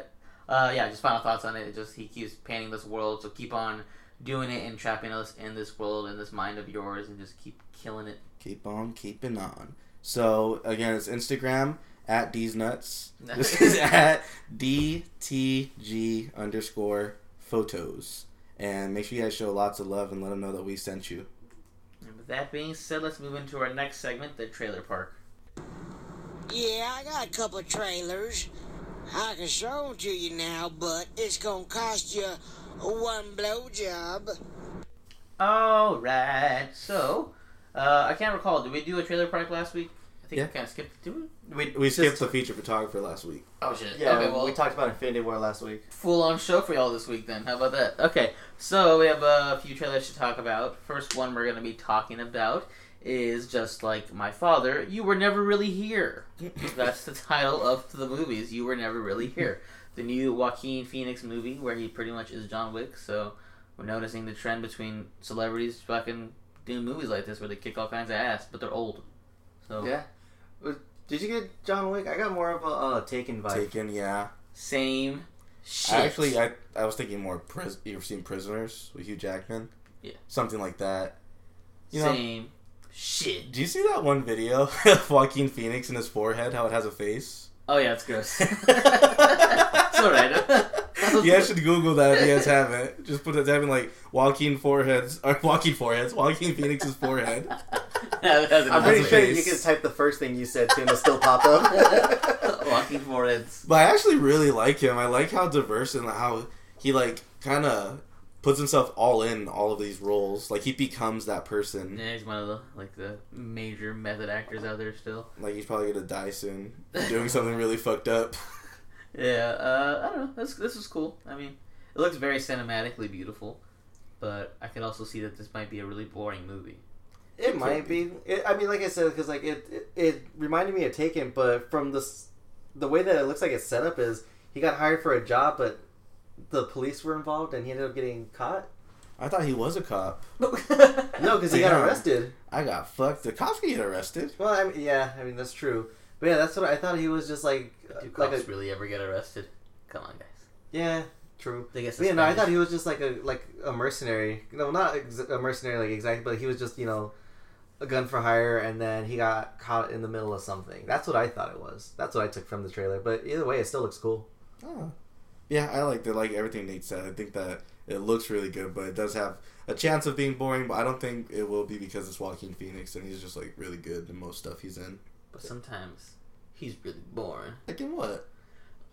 uh, yeah. Just final thoughts on it. It Just he keeps painting this world, so keep on doing it and trapping us in this world in this mind of yours, and just keep killing it. Keep on keeping on. So again, it's Instagram at D's nuts. This is at DTG underscore photos. And make sure you guys show lots of love and let them know that we sent you. with that being said, let's move into our next segment, the trailer park. Yeah, I got a couple of trailers. I can show them to you now, but it's gonna cost you one blowjob. All right. So, uh, I can't recall. Did we do a trailer park last week? I think Yeah. we kind of skipped. Did we? We, We skipped just- the feature photographer last week. Oh shit. Yeah, okay. Well, we talked about Infinity War last week. full on show for y'all this week then. How about that? Okay, so we have a few trailers to talk about. First one we're going to be talking about is just like my father, you were never really here. That's the title of the movies. You were never really here. The new Joaquin Phoenix movie where he pretty much is John Wick. So we're noticing the trend between celebrities fucking doing movies like this where they kick all kinds of ass, but they're old. So Yeah. Did you get John Wick? I got more of a uh, Taken vibe. Taken, yeah. same shit. I actually, I I was thinking more. Pris- you ever seen Prisoners with Hugh Jackman? Yeah. Something like that. You know, same shit. do you see that one video of Joaquin Phoenix in his forehead? How it has a face. Oh yeah, it's gross. it's alright. You guys should Google that if you guys haven't. Just put it having like Joaquin foreheads or Joaquin foreheads, Joaquin Phoenix's forehead. Yeah, that's I'm pretty sure a you can type the first thing you said to and it'll still pop up. Walking foreheads. But I actually really like him. I like how diverse and how he like kind of puts himself all in all of these roles. Like he becomes that person. Yeah, he's one of the like the major method actors out there still. Like he's probably gonna die soon, doing something really fucked up. Yeah, uh, I don't know. This this is cool. I mean, it looks very cinematically beautiful, but I can also see that this might be a really boring movie. It might be. It, I mean, like I said, because like it, it, it reminded me of Taken, but from this, the way that it looks like it's set up is he got hired for a job, but the police were involved and he ended up getting caught. I thought he was a cop. No, because he got arrested. I got fucked. The cops can get arrested. Well, I mean, yeah, I mean that's true. But yeah, that's what I thought. He was just like, uh, Do like cops a, really ever get arrested? Come on, guys. yeah, true. They get yeah, no, I thought he was just like a like a mercenary. No, not ex- a mercenary like exactly, but he was just you know a gun for hire, and then he got caught in the middle of something. That's what I thought it was. That's what I took from the trailer. But either way, it still looks cool. Oh. Yeah, I like the like everything Nate said. I think that it looks really good, but it does have a chance of being boring. But I don't think it will be because it's Joaquin Phoenix and he's just like really good in most stuff he's in. But sometimes he's really boring. Like in what?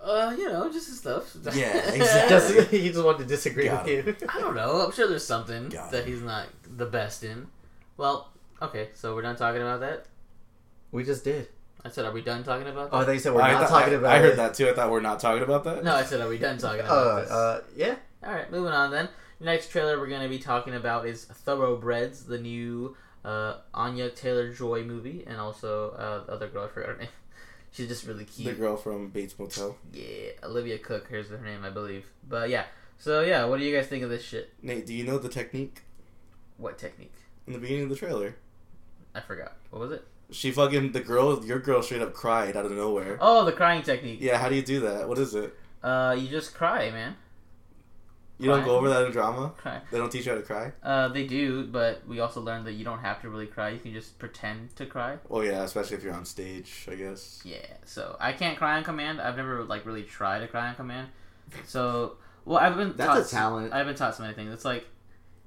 Uh, you know, just his stuff. Yeah, exactly. Just, he just wanted to disagree Got with you. I don't know. I'm sure there's something Got that it. he's not the best in. Well, okay, so we're done talking about that. We just did. I said, are we done talking about that? Oh, I thought you said we're I not thought- talking I- about. I heard it. that too. I thought we're not talking about that. no, I said, are we done talking about Uh, this? uh, yeah. All right, moving on then. Next trailer we're going to be talking about is Thoroughbreds, the new uh, Anya Taylor Joy movie, and also uh, the other girl. I forgot her name. She's just really cute. The cute. girl from Bates Motel. Yeah, Olivia Cooke. Here's her name, I believe. But yeah, so yeah, what do you guys think of this shit? Nate, do you know the technique What technique? in the beginning of the trailer? I forgot. What was it? She fucking the girl, your girl, straight up cried out of nowhere. Oh, the crying technique. Yeah, how do you do that? What is it? Uh, you just cry, man. You don't go over that in drama. Cry. They don't teach you how to cry. Uh, they do, but we also learned that you don't have to really cry. You can just pretend to cry. Oh yeah, especially if you're on stage, I guess. Yeah. So I can't cry on command. I've never like really tried to cry on command. So well, I've been That's taught, a talent. I've been taught so many things. It's like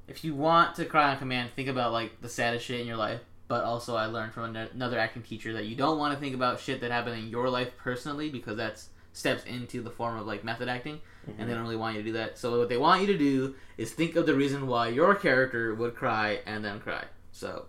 if you want to cry on command, think about like the saddest shit in your life. But also, I learned from another acting teacher that you don't want to think about shit that happened in your life personally because that's steps into the form of like method acting, and mm-hmm. they don't really want you to do that. So what they want you to do is think of the reason why your character would cry and then cry. So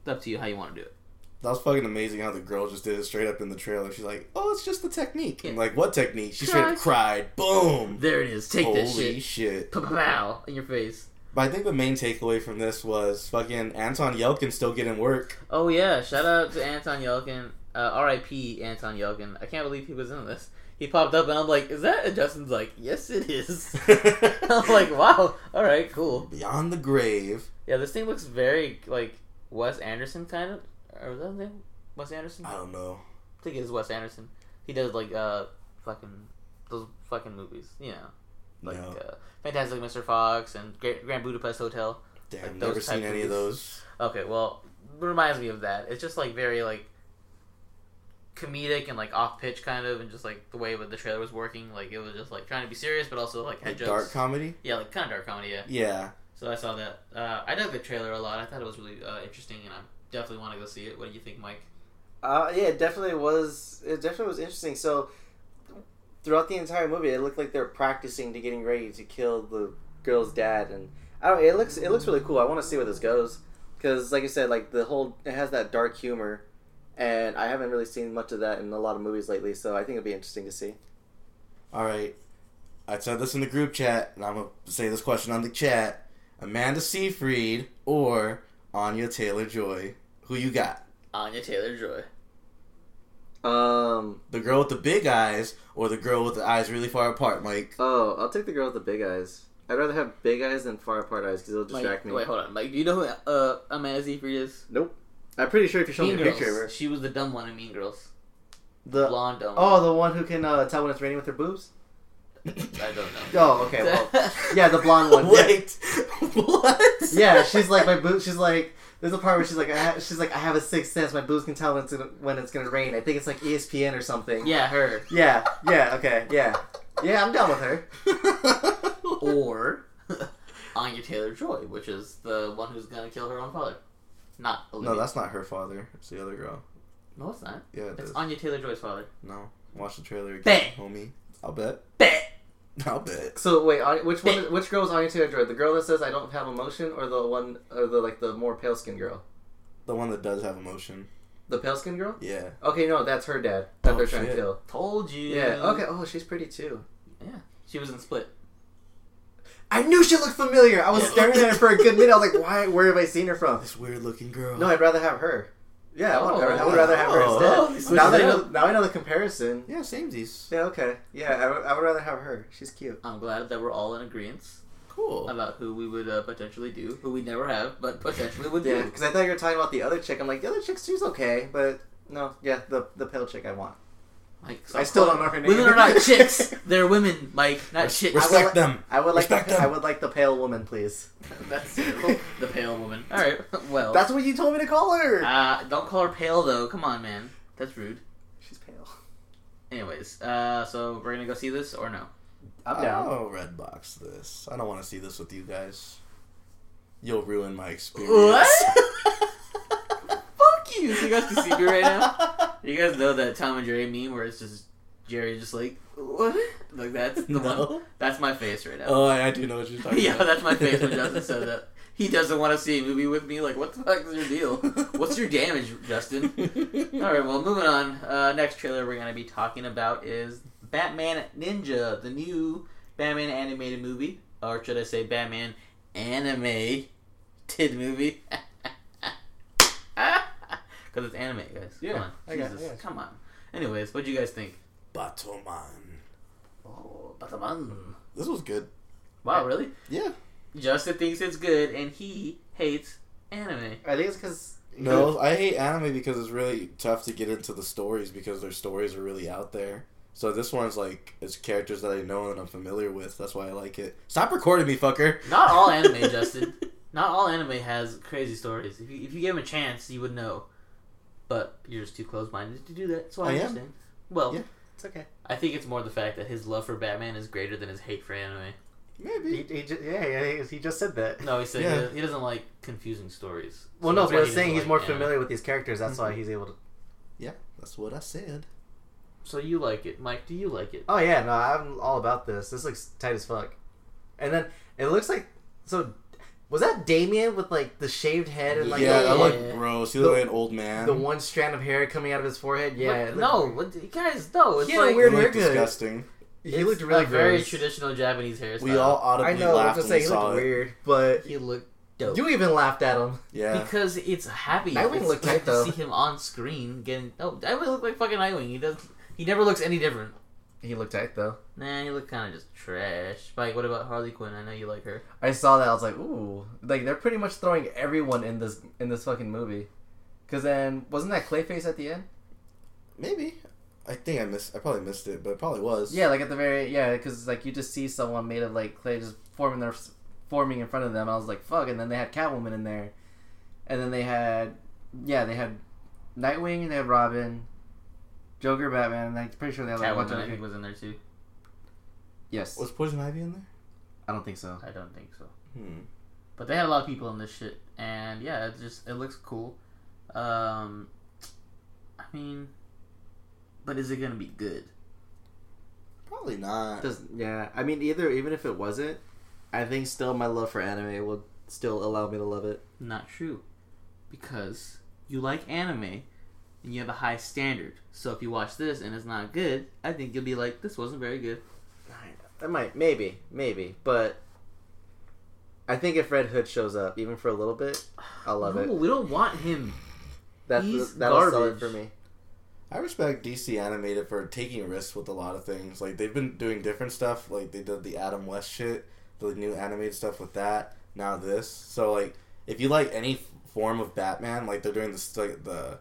it's up to you how you want to do it. That was fucking amazing how the girl just did it straight up in the trailer. She's like, "Oh, it's just the technique." I'm like, "What technique?" She straight up cried. Boom. There it is. Take Holy this shit. shit. Pow, in your face. But I think the main takeaway from this was fucking Anton Yelchin still getting work. Oh yeah, shout out to Anton Yelchin. Uh, R.I.P. Anton Yelchin. I can't believe he was in this. He popped up and I'm like, is that? And Justin's like, yes, it is. I'm like, wow. All right, cool. Beyond the grave. Yeah, this thing looks very like Wes Anderson kind of. Or was that his name? Wes Anderson? I don't know. I think it is Wes Anderson. He does like uh fucking those fucking movies, you know, like no. uh, Fantastic Mr. Fox and Grand, Grand Budapest Hotel. Damn, like never seen type any of those. Okay, well, reminds me of that. It's just like very like comedic and like off pitch kind of, and just like the way that the trailer was working. Like it was just like trying to be serious, but also like Like dark comedy. yeah, like kind of dark comedy. Yeah. Yeah. So I saw that. Uh, I dug the trailer a lot. I thought it was really uh, interesting, and I definitely want to go see it. What do you think, Mike? Uh, yeah, it definitely was. It definitely was interesting. So, throughout the entire movie, it looked like they're practicing to getting ready to kill the girl's dad, and I don't. It looks it looks really cool. I want to see where this goes because, like I said, like the whole it has that dark humor, and I haven't really seen much of that in a lot of movies lately. So I think it'd be interesting to see. All right. I said this in the group chat, and I'm going to say this question on the chat. Amanda Seyfried or Anya Taylor-Joy? Who you got? Anya Taylor Joy. Um. The girl with the big eyes or the girl with the eyes really far apart, Mike? Oh, I'll take the girl with the big eyes. I'd rather have big eyes than far apart eyes because it'll distract Mike, me. wait, hold on, Mike. Do you know who uh, Amanda Seyfried is? Nope. I'm pretty sure if you show me Mean a picture of her, She was the dumb one in Mean Girls. the Blonde dumb. oh, the one who can uh, tell when it's raining with her boobs. I don't know. Oh, okay. Well, yeah, the blonde one. Yeah. Wait, what? Yeah, she's like my boob. She's like there's a part where she's like I ha- she's like I have a sixth sense. My boobs can tell when it's gonna, when it's gonna rain. I think it's like ESPN or something. yeah, her. Yeah. Yeah. Okay. Yeah. Yeah. I'm done with her. Or Anya Taylor Joy, which is the one who's gonna kill her own father. Not Olivia. no, that's not her father. It's the other girl. no, it's not. Yeah, it It's is. Anya Taylor Joy's father. No, watch the trailer again, Bang. homie. I'll bet. Bet. I'll bet. So wait, which one? Which girl is Anya Taylor Joy? The girl that says I don't have emotion, or the one, or the like the more pale skinned girl? The one that does have emotion. The pale skinned girl? Yeah. Okay, no, that's her dad that Oh, they're trying to kill. Told you. Yeah. Okay. Oh, she's pretty too. Yeah. She was in Split. I knew she looked familiar. I was staring at her for a good minute. I was like, why? Where have I seen her from? This weird looking girl. No, I'd rather have her. Yeah, I, want, I Oh. would rather have her Oh. instead. Oh. now, that I it know, now I know the comparison. Yeah, samesies. Yeah, okay. Yeah, I would- I would rather have her. She's cute. I'm glad that we're all in agreement Cool. about who we would uh, potentially do, who we never have, but potentially would Yeah, do. because I thought you were talking about the other chick. I'm like, the other chick, she's okay, but no, yeah, the the pale chick I want. Like, I still don't know her name. Women are not chicks. They're women, Mike, not Res- chicks. respect I would, them. I would like Respect the, them. I would like the pale woman, please. That's the pale woman. All right. Well, That's what you told me to call her. uh, don't call her pale though. Come on, man. That's rude. she's pale. Anyways, uh, so we're gonna go see this or no? I'm down. Oh, Redbox this. I don't want to see this with you guys. You'll ruin my experience. What? Fuck you! So you guys can see me right now. You guys know that Tom and Jerry meme where it's just Jerry just like what? Like that's the one. That's my face right now. Oh, I I do know what you're talking yeah, about. Yeah, that's my face when Justin said that. He doesn't want to see a movie with me. Like, what the fuck is your deal? What's your damage, Justin? All right, well, moving on. Uh, next trailer we're gonna be talking about is Batman Ninja, the new Batman animated movie, or should I say Batman anime? animated movie? Because it's anime, guys. Yeah, come on, I got- Jesus, yeah. come on. Anyways, what do you guys think? Batman. Oh, Batman. This was good. Wow, really? Yeah. Justin thinks it's good, and he hates anime. I think it's because No, I hate anime because it's really tough to get into the stories because their stories are really out there. So this one's like it's characters that I know and I'm familiar with. That's why I like it. Stop recording me, fucker. Not all anime, Justin. Not all anime has crazy stories. If you, if you give him a chance, you would know. But you're just too close minded to do that. So I, I am. understand. Well, Yeah. it's okay. I think it's more the fact that his love for Batman is greater than his hate for anime. Maybe. He, he just, yeah, yeah, he just said that. No, he said Yeah. he, he doesn't like confusing stories. Well, So no, that's but why I was saying he's like more anime. familiar with these characters. That's why Mhm. he's able to. Yeah, that's what I said. So you like it, Mike? Do you like it? Oh yeah, no, I'm all about this. This looks tight as fuck. And then it looks like so. Was that Damien with like the shaved head and like yeah, the, I one- look gross. He the- looked like an old man. the one strand of hair coming out of his forehead? Yeah, What? no, what, you guys, no. It's He had a like weird looked haircut. disgusting. He it's looked really a very traditional Japanese hairstyle. We all audibly I know. I was laughed gonna when say we he saw looked it. weird, but he looked dope. you even laughed at him. Yeah. Because it's happy. Nightwing it's looked good tight, to though. see him on screen getting. No, Nightwing looked like fucking Nightwing. He does. He never looks any different. He looked tight though. Nah, he looked kind of just trash. Mike, what about Harley Quinn? I know you like her. I saw that. I was like, ooh, like they're pretty much throwing everyone in this in this fucking movie. Cause then wasn't that Clayface at the end? Maybe. I think I missed. I probably missed it, but it probably was. Yeah, like at the very yeah, because like you just see someone made of like clay just forming their forming in front of them. I was like, fuck, and then they had Catwoman in there, and then they had yeah, they had Nightwing and they had Robin, Joker, Batman, and I'm pretty sure they had like a bunch Catwoman, I think, was in there too. Yes, Was Poison Ivy in there? I don't think so. I don't think so. Hmm. But they had a lot of people in this shit, and yeah, it just it looks cool. Um, I mean, but is it gonna be good? Probably not. Does yeah? I mean, either even if it wasn't, I think still my love for anime will still allow me to love it. Not true, because you like anime and you have a high standard. So if you watch this and it's not good, I think you'll be like, this wasn't very good. I might, maybe, maybe, but I think if Red Hood shows up, even for a little bit, I'll love no, it. we don't want him. That's he's that'll sell it for me. I respect DC Animated for taking risks with a lot of things. Like they've been doing different stuff. Like they did the Adam West shit, the new animated stuff with that. Now this. So like, if you like any form of Batman, like they're doing this like the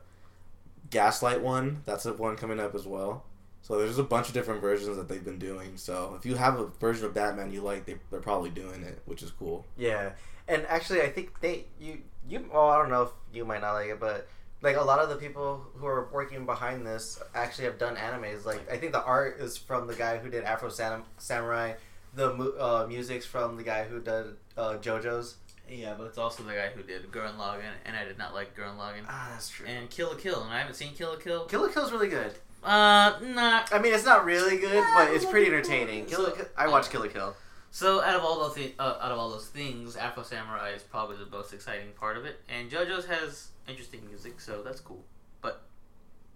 Gaslight one. That's a one coming up as well. So there's a bunch of different versions that they've been doing. So if you have a version of Batman you like, they, they're probably doing it, which is cool. Yeah, and actually, I think they you you. Well, I don't know if you might not like it, but like a lot of the people who are working behind this actually have done animes. Like I think the art is from the guy who did Afro Sam- Samurai. The uh, music's from the guy who did uh, JoJo's. Yeah, but it's also the guy who did Gurren Lagann, and I did not like Gurren Lagann. Ah, that's true. And Kill la Kill, and I haven't seen Kill la Kill. Kill la Kill's really good. Uh, not. I mean, it's not really good, but it's pretty entertaining. Kill so- Kill. I watched Kill la Kill. So out of all those thi- uh, out of all those things, Afro Samurai is probably the most exciting part of it, and JoJo's has interesting music, so that's cool. But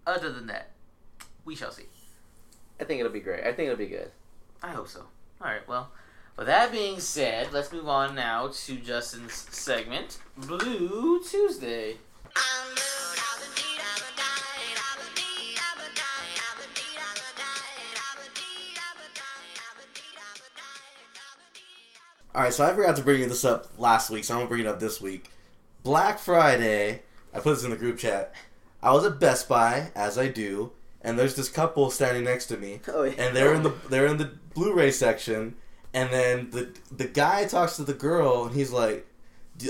other than that, we shall see. I think it'll be great. I think it'll be good. I hope so. All right. Well, with that being said, let's move on now to Justin's segment, Blue Tuesday. All right, so I forgot to bring this up last week, so I'm gonna bring it up this week. Black Friday, I put this in the group chat. I was at Best Buy, as I do, and there's this couple standing next to me, Oh, yeah. and they're in the they're in the Blu-ray section, and then the the guy talks to the girl, and he's like,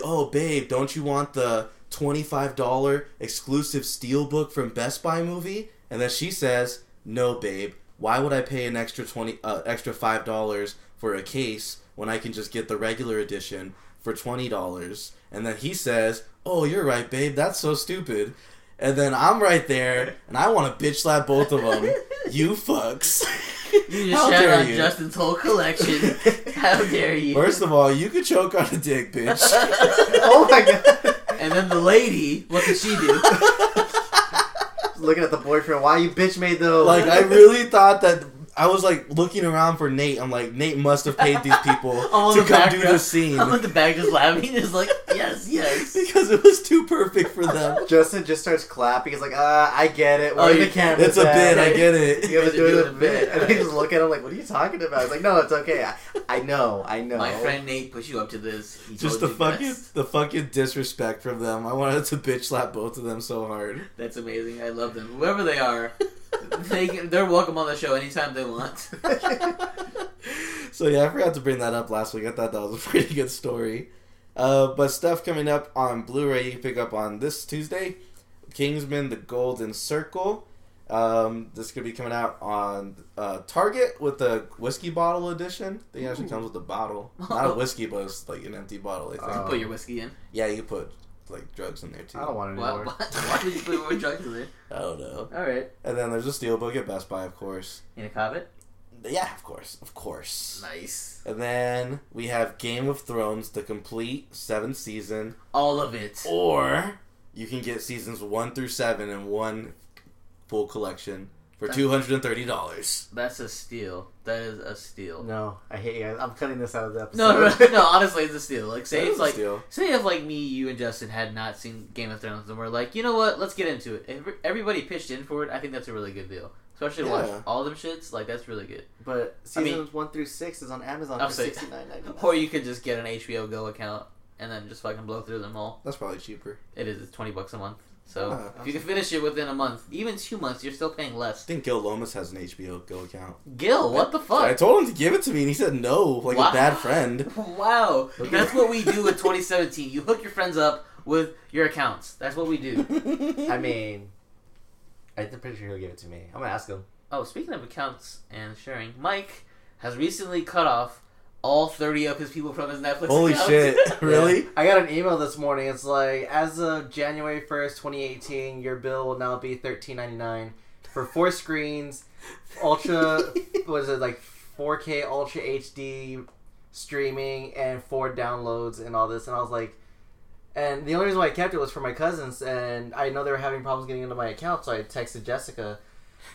"Oh, babe, don't you want the twenty-five dollar exclusive steelbook from Best Buy movie?" And then she says, "No, babe. Why would I pay an extra twenty uh, extra five dollars for a case when I can just get the regular edition for twenty dollars?" And then he says, "Oh, you're right, babe. That's so stupid." And then I'm right there, and I want to bitch slap both of them. you fucks. You How just shout out you. Justin's whole collection. How dare you? First of all, you could choke on a dick, bitch. oh my god! and then the lady, what did she do? Looking at the boyfriend. Why you bitch made those? like I really thought that I was like looking around for Nate. I'm like Nate must have paid these people All to in the come do background. this scene I'm in the back just laughing, just like, yes, yes. because it was too perfect for them. Justin just starts clapping. He's like, uh, I get it. Oh, Where you- the camera? It's a bit. I get it. You have to do it a a bit, bit. And right. he just look at him like, what are you talking about? He's like, no, it's okay. I, I know. I know. My friend Nate put you up to this. He Just the fucking best. the fucking disrespect from them. I wanted to bitch slap both of them so hard. That's amazing. I love them. Whoever they are, they can, they're welcome on the show anytime they want. so yeah, I forgot to bring that up last week. I thought that was a pretty good story. Uh, but stuff coming up on Blu-ray you can pick up on this Tuesday. Kingsman: The Golden Circle. Um, this could be coming out on uh, Target with the whiskey bottle edition. I think it actually comes with a bottle, not a whiskey, but it's like an empty bottle. I think. Oh. Put your whiskey in. yeah, you can put like drugs in there too. I don't want it Why, anymore. why, why would you put more drugs in there? I don't know. All right. And then there's a steelbook at Best Buy, of course. In a covet. Yeah, of course, of course. Nice. And then we have Game of Thrones, the complete seventh season, All of it. or you can get seasons one through seven in one full collection for two hundred and thirty dollars. That's a steal. That is a steal. No, I hate you guys. I'm cutting this out of the episode. No, no, no, honestly, it's a steal. Like, say it's like, steal. say if like me, you, and Justin had not seen Game of Thrones, and we're like, you know what? Let's get into it. If everybody pitched in for it, I think that's a really good deal. Especially to Yeah. watch all them shits. Like, that's really good. But I mean- seasons one through six is on Amazon I'll for say- sixty nine ninety nine. Or you could just get an HBO Go account and then just fucking blow through them all. That's probably cheaper. It is it's twenty bucks a month. So Ah, if you can finish it within a month, even two months, you're still paying less. I think Gil Lomas has an HBO Go account. Gil, what the fuck? I told him to give it to me, and he said no, like Wow. a bad friend. Wow, that's what we do in 2017. You hook your friends up with your accounts. That's what we do. I mean, I'm pretty sure he'll give it to me. I'm gonna ask him. Oh, speaking of accounts and sharing, Mike has recently cut off all thirty of his people from his Netflix. Holy account. shit! really? I got an email this morning. It's like, as of January first, twenty eighteen, your bill will now be thirteen ninety nine for four screens, ultra. was it like four K Ultra HD streaming and four downloads and all this? And I was like, and the only reason why I kept it was for my cousins, and I know they were having problems getting into my account, so I texted Jessica.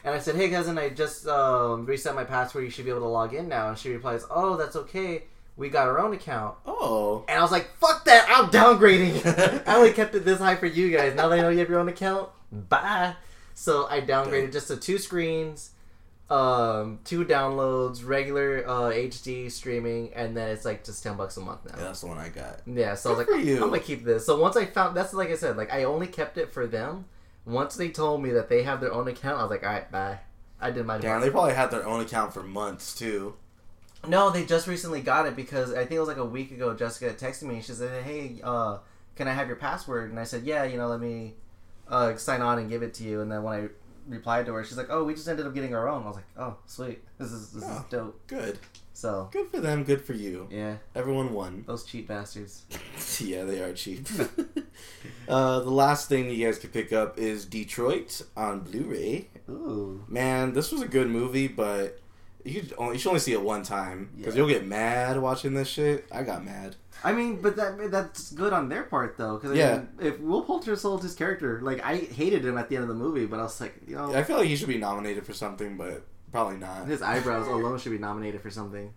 And I said, "Hey cousin, I just um, reset my password. You should be able to log in now." And she replies, "Oh, that's okay. We got our own account." Oh. And I was like, fuck that, I'm downgrading. I only kept it this high for you guys. Now that I know you have your own account, bye. So I downgraded just to two screens, um, two downloads, regular uh, HD streaming, and then it's like just 10 bucks a month Yeah, now. that's the one I got. Yeah, so I was like, you. I'm gonna keep this. So once I found, that's like I said, like I only kept it for them. Once they told me that they have their own account, I was like, alright, bye. I did my Damn, they probably had their own account for months too. No, they just recently got it because I think it was like a week ago. Jessica texted me she said, "Hey, uh, can I have your password?" And I said, "Yeah, you know, let me uh, sign on and give it to you." And then when I replied to her, she's like, "Oh, we just ended up getting our own." I was like, "Oh, sweet, this is this is Oh. dope." Good. So Good for them. Good for you. yeah, Everyone won. those cheap bastards. yeah, they are cheap. uh, the last thing you guys could pick up is Detroit on Blu-ray. Ooh, Man, this was a good movie, but you should only, you should only see it one time because Yeah. you'll get mad watching this shit. I got mad. I mean, but that that's good on their part though, because Yeah. mean, if Will Poulter sold his character, like I hated him at the end of the movie, but I was like, you know, I feel like he should be nominated for something, but probably not. his eyebrows alone should be nominated for something.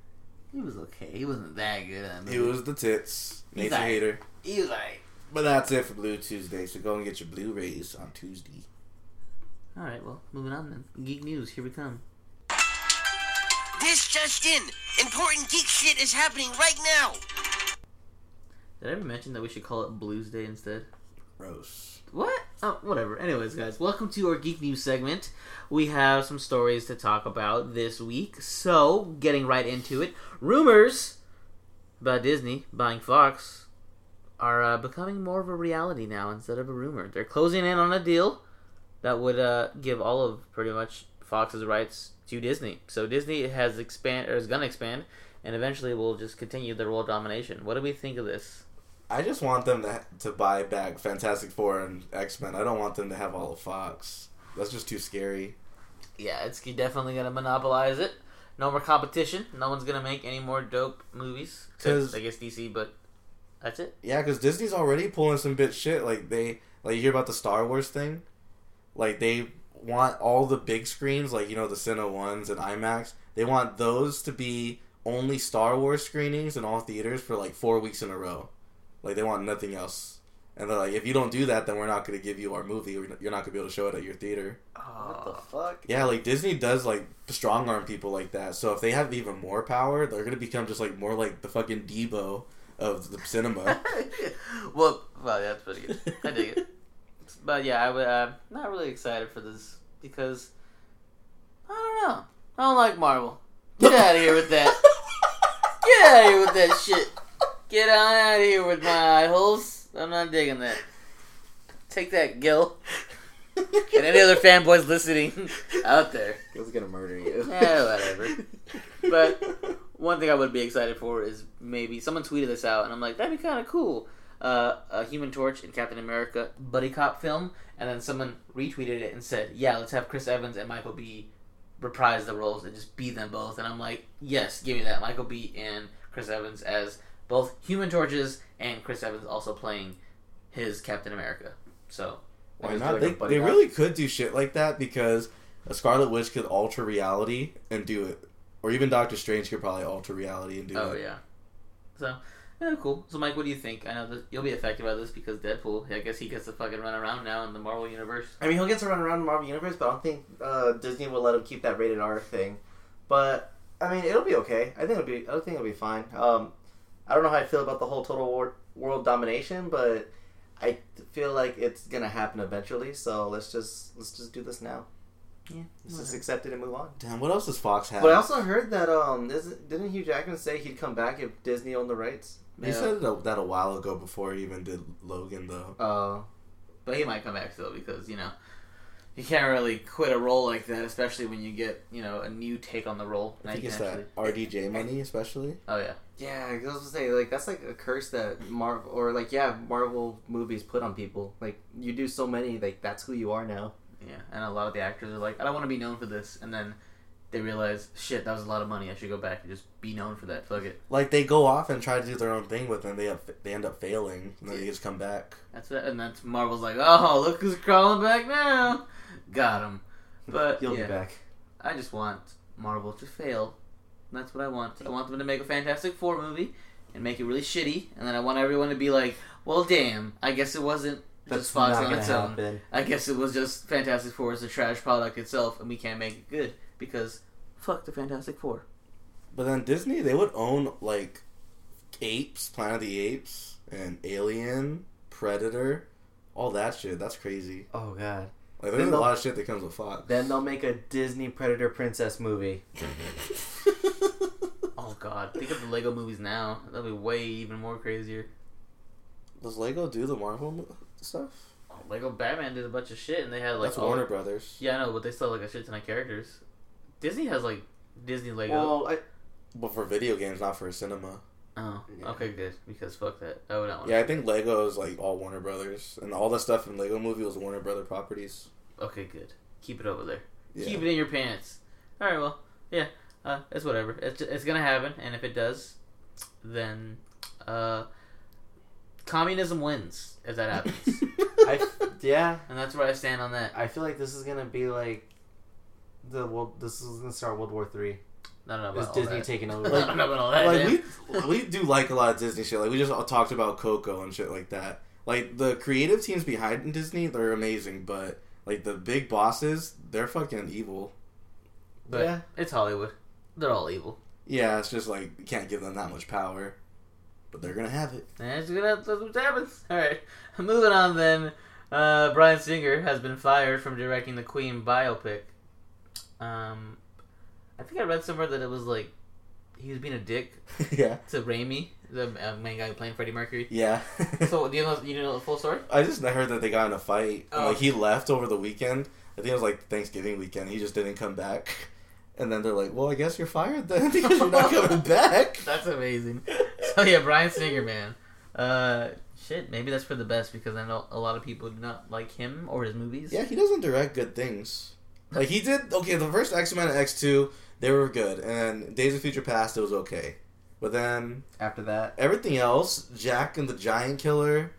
He was okay. He wasn't that good. in that He was the tits. He's Nature alright. hater. He was like. But that's it for Blue Tuesday. So go and get your Blu-rays on Tuesday. All right. Well, moving on then. Geek news. Here we come. This just in. Important geek shit is happening right now. Did I ever mention that we should call it Blues Day instead? Gross. What? Oh, whatever. Anyways, guys, welcome to our Geek News segment. We have some stories to talk about this week. So, getting right into it, rumors about Disney buying Fox are uh, becoming more of a reality now instead of a rumor. They're closing in on a deal that would uh, give all of pretty much Fox's rights to Disney. So Disney has expand or is gonna expand, and eventually will just continue their world domination. What do we think of this? I just want them to to buy back Fantastic Four and X Men. I don't want them to have all of Fox. That's just too scary. Yeah, it's definitely gonna monopolize it. No more competition. No one's gonna make any more dope movies. 'Cause- I guess DC, but that's it. Yeah, because Disney's already pulling some bit shit. Like they like you hear about the Star Wars thing. Like they want all the big screens, like you know the Cine ones and IMAX. They want those to be only Star Wars screenings in all theaters for like four weeks in a row. Like they want nothing else. And they're like, if you don't do that, then we're not going to give you our movie. You're not going to be able to show it at your theater. What the fuck? Yeah, like Disney does like strong arm people like that. So if they have even more power, they're gonna become just like more like the fucking Deebo of the cinema. well, well, yeah, that's pretty good. I dig it. But yeah, I would. Uh, not really excited for this because I don't know. I don't like Marvel. Get out of here with that. Get out of here with that shit. Get on out of here with my eye holes. I'm not digging that. Take that, Gil. And any other fanboys listening out there. Was gonna murder you. Yeah, whatever. But one thing I would be excited for is maybe someone tweeted this out, and I'm like, that'd be kind of cool. Uh, a Human Torch and Captain America buddy cop film, and then someone retweeted it and said, "Yeah, let's have Chris Evans and Michael B. reprise the roles and just be them both." And I'm like, "Yes, give me that." Michael B. and Chris Evans as both Human Torches, and Chris Evans also playing his Captain America. So Why not? They, they really could do shit like that because a Scarlet Witch could alter reality and do it, or even Doctor Strange could probably alter reality and do Oh it. Oh yeah. So yeah, cool. So Mike, what do you think? I know that you'll be affected by this because Deadpool. I guess he gets to fucking run around now in the Marvel universe. I mean, he'll get to run around the Marvel Universe, but I don't think uh, Disney will let him keep that rated R thing. But I mean, it'll be okay. I think it'll be. I think it'll be fine. Um, I don't know how I feel about the whole total war, world domination, but I feel like it's gonna happen eventually. So let's just let's just do this now. Yeah. Let's just accept it and move on. Damn, what else does Fox have? But I also heard that um, didn't Hugh Jackman say he'd come back if Disney owned the rights? he said that that a while ago before he even did Logan, though. Uh, But he might come back still because you know you can't really quit a role like that, especially when you get you know a new take on the role. I think it's can that RDJ money, especially. Oh yeah, Yeah, I was gonna say like that's like a curse that Marvel or like yeah Marvel movies put on people. Like you do so many, like that's who you are now. yeah. And a lot of the actors are like, I don't want to be known for this, and then they realize, shit, that was a lot of money. I should go back and just be known for that. Fuck it. Like they go off and try to do their own thing, but then they have, they end up failing, and then they just come back. That's it. And that's Marvel's like, oh, look who's crawling back now. Got him. But You'll yeah, be back. I just want Marvel to fail. That's what I want. I want them to make a Fantastic Four movie and make it really shitty, and then I want everyone to be like, "Well, damn, I guess it wasn't just Fox not on gonna its own. happen. I guess it was just Fantastic Four is a trash product itself, and we can't make it good because fuck the Fantastic Four." But then Disney, they would own like Apes, Planet of the Apes, and Alien, Predator, all that shit. That's crazy. Oh god. Like Then there's a they'll- lot of shit that comes with Fox. Then they'll make a Disney Predator Princess movie. Oh god, think of the Lego movies now. That'll be way even more crazier. Does Lego do the Marvel stuff? Oh, Lego Batman did a bunch of shit, and they had like That's all- Warner Brothers. Yeah, I know, but they still have, like a shit ton of characters. Disney has like Disney Lego. Well, I, But for video games, not for cinema. Oh, Yeah. okay, good. Because fuck that. I would not want. Yeah, I think Lego is like all Warner Brothers, and all the stuff in Lego movie was Warner Brother properties. Okay, good. Keep it over there. Yeah. Keep it in your pants. All right, well, yeah, uh, it's whatever. It's it's gonna happen, and if it does, then uh, communism wins if that happens, I, yeah, and that's where I stand on that. I feel like this is gonna be like the world. This is gonna start World War Three. I don't know Is about all Disney that. taking I over? don't know about all that. like man. we we do like a lot of Disney shit. Like we just all talked about Coco and shit like that. Like the creative teams behind Disney, they're amazing, but like the big bosses, they're fucking evil. but yeah. it's Hollywood. They're all evil. Yeah, it's just like you can't give them that much power, but they're gonna have it. That's gonna that's what happens. All right, moving on then. Uh, Bryan Singer has been fired from directing the Queen biopic. Um, I think I read somewhere that it was like he was being a dick yeah, to Rami, the uh, main guy playing Freddie Mercury. yeah. So do you know you know the full story? I just heard that they got in a fight. And, Oh. like he left over the weekend. I think it was like Thanksgiving weekend. He just didn't come back. And then they're like, "Well, I guess you're fired then because you're not coming back." That's amazing. So yeah, Bryan Singer, man. Uh, shit, maybe that's for the best because I know a lot of people do not like him or his movies. Yeah, he doesn't direct good things. Like he did. Okay, the first X Men and X Two, they were good, and Days of Future Past, it was okay. But then After that, everything else, Jack and the Giant Killer.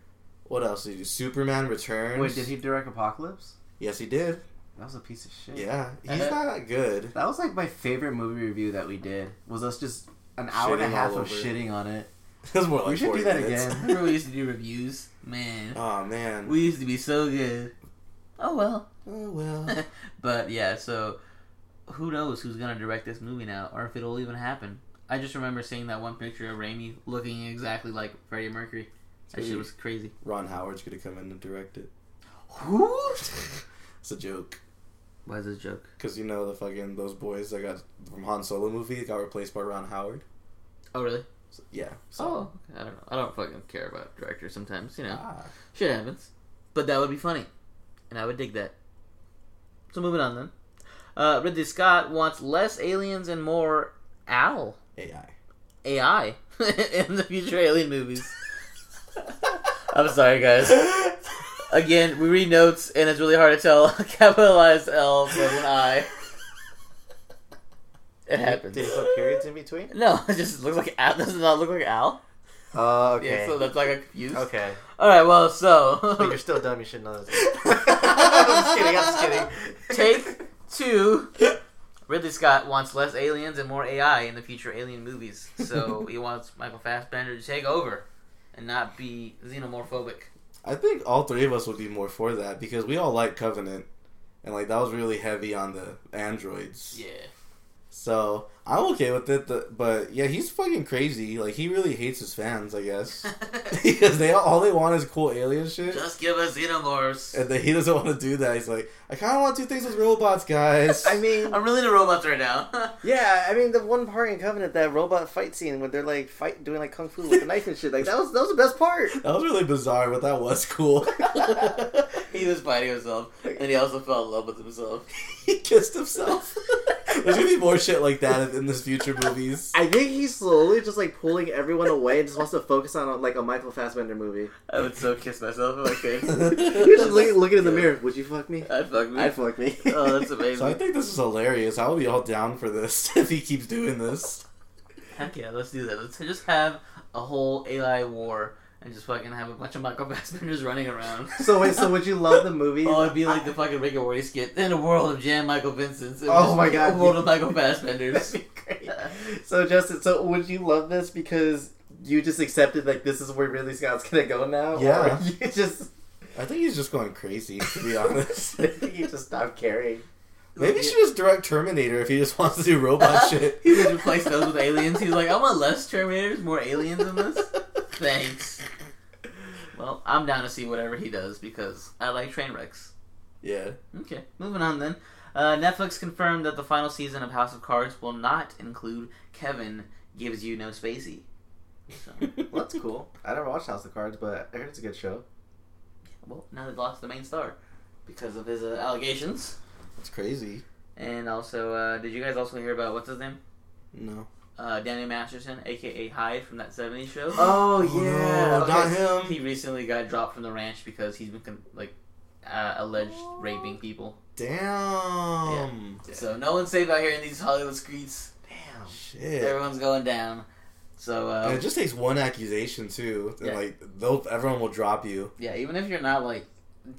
What else did he do? Superman Returns. wait, did he direct Apocalypse? Yes, he did. That was a piece of shit. Yeah, he's Uh-huh. not good. That was like my favorite movie review that we did. Was us just an hour and a half of shitting on it. It was more like we should 40 do that minutes. again. Remember we used to do reviews? Man. Oh man. We used to be so good. Oh well. oh well. but yeah, so who knows who's gonna direct this movie now, or if it'll even happen. I just remember seeing that one picture of Rami looking exactly like Freddie Mercury. That shit was crazy. Ron Howard's gonna come in and direct it. Who? it's a joke. Why is this a joke? Cause you know the fucking those boys that got from Han Solo movie got replaced by Ron Howard. Oh really? So, yeah. So, Oh. I don't know. I don't fucking care about directors sometimes. You know, ah. shit happens. But that would be funny, and I would dig that. So moving on then. Uh, Ridley Scott wants less aliens and more Al AI. AI in the future alien movies. I'm sorry, guys. Again, we read notes, and it's really hard to tell a capitalized L from an I. It happens. Did he put periods in between? No, it just looks like Al. Does it not look like Al? Oh, Yeah, so that's like a confused. okay. All right, well, so But you're still dumb. You should know this. I'm just kidding. I'm just kidding. take two. Ridley Scott wants less aliens and more AI in the future alien movies. So he wants Michael Fassbender to take over and not be xenomorphobic. I think all three of us would be more for that because we all like Covenant, and like that was really heavy on the androids. Yeah. So I'm okay with it, but yeah, he's fucking crazy. Like he really hates his fans, I guess, because they all they want is cool alien shit, Just give us xenomorphs. and then he doesn't want to do that. He's like, I kind of want to do things with robots, guys. I mean, I'm really into robots right now. yeah, I mean the one part in Covenant that robot fight scene where they're like fight doing like kung fu with a knife and shit, like that was that was the best part. that was really bizarre, but that was cool. he was fighting himself, and he also fell in love with himself. he kissed himself. There's gonna be more shit like that in this future movies. I think he's slowly just like pulling everyone away and just wants to focus on like a Michael Fassbender movie. I would so kiss myself if I could. You're just looking, looking in the mirror. Would you fuck me? I'd fuck me. I'd fuck me. Oh, that's amazing. So I think this is hilarious. I will be all down for this if he keeps doing this. Heck yeah, let's do that. Let's just have a whole AI war and just fucking have a bunch of Michael Fassbenders running around. so wait, so would you love the movie? Oh, it'd be like the fucking Rick and Morty skit in a world of Jan Michael Vincent's. Oh just my God. A world of Michael Fassbenders. That'd be great. So Justin, so would you love this because you just accepted like this is where Ridley Scott's gonna go now? Yeah. Or you just I think he's just going crazy, to be honest. he just stopped caring. Maybe he should just direct Terminator if he just wants to do robot shit. He just replace those with aliens. He's like, I want less Terminators, more aliens in this. Thanks. Well, I'm down to see whatever he does because I like train wrecks. Yeah. Okay, moving on then. Uh, Netflix confirmed that the final season of House of Cards will not include Kevin Gives You No Spacey. So, Well, that's cool. I never watched House of Cards, but I heard it's a good show. well, now they've lost the main star because of his uh, allegations. That's crazy. And also, uh, did you guys also hear about what's his name? No. Uh, Danny Masterson, aka Hyde from that '70s show. Oh no, not him. He recently got dropped from the ranch because he's been con- like uh, alleged raping people. Damn. So no one's safe out here in these Hollywood streets. Damn. Shit. Everyone's going down. So uh, And it just takes one accusation too, and Yeah. like they'll everyone will drop you. yeah, even if you're not like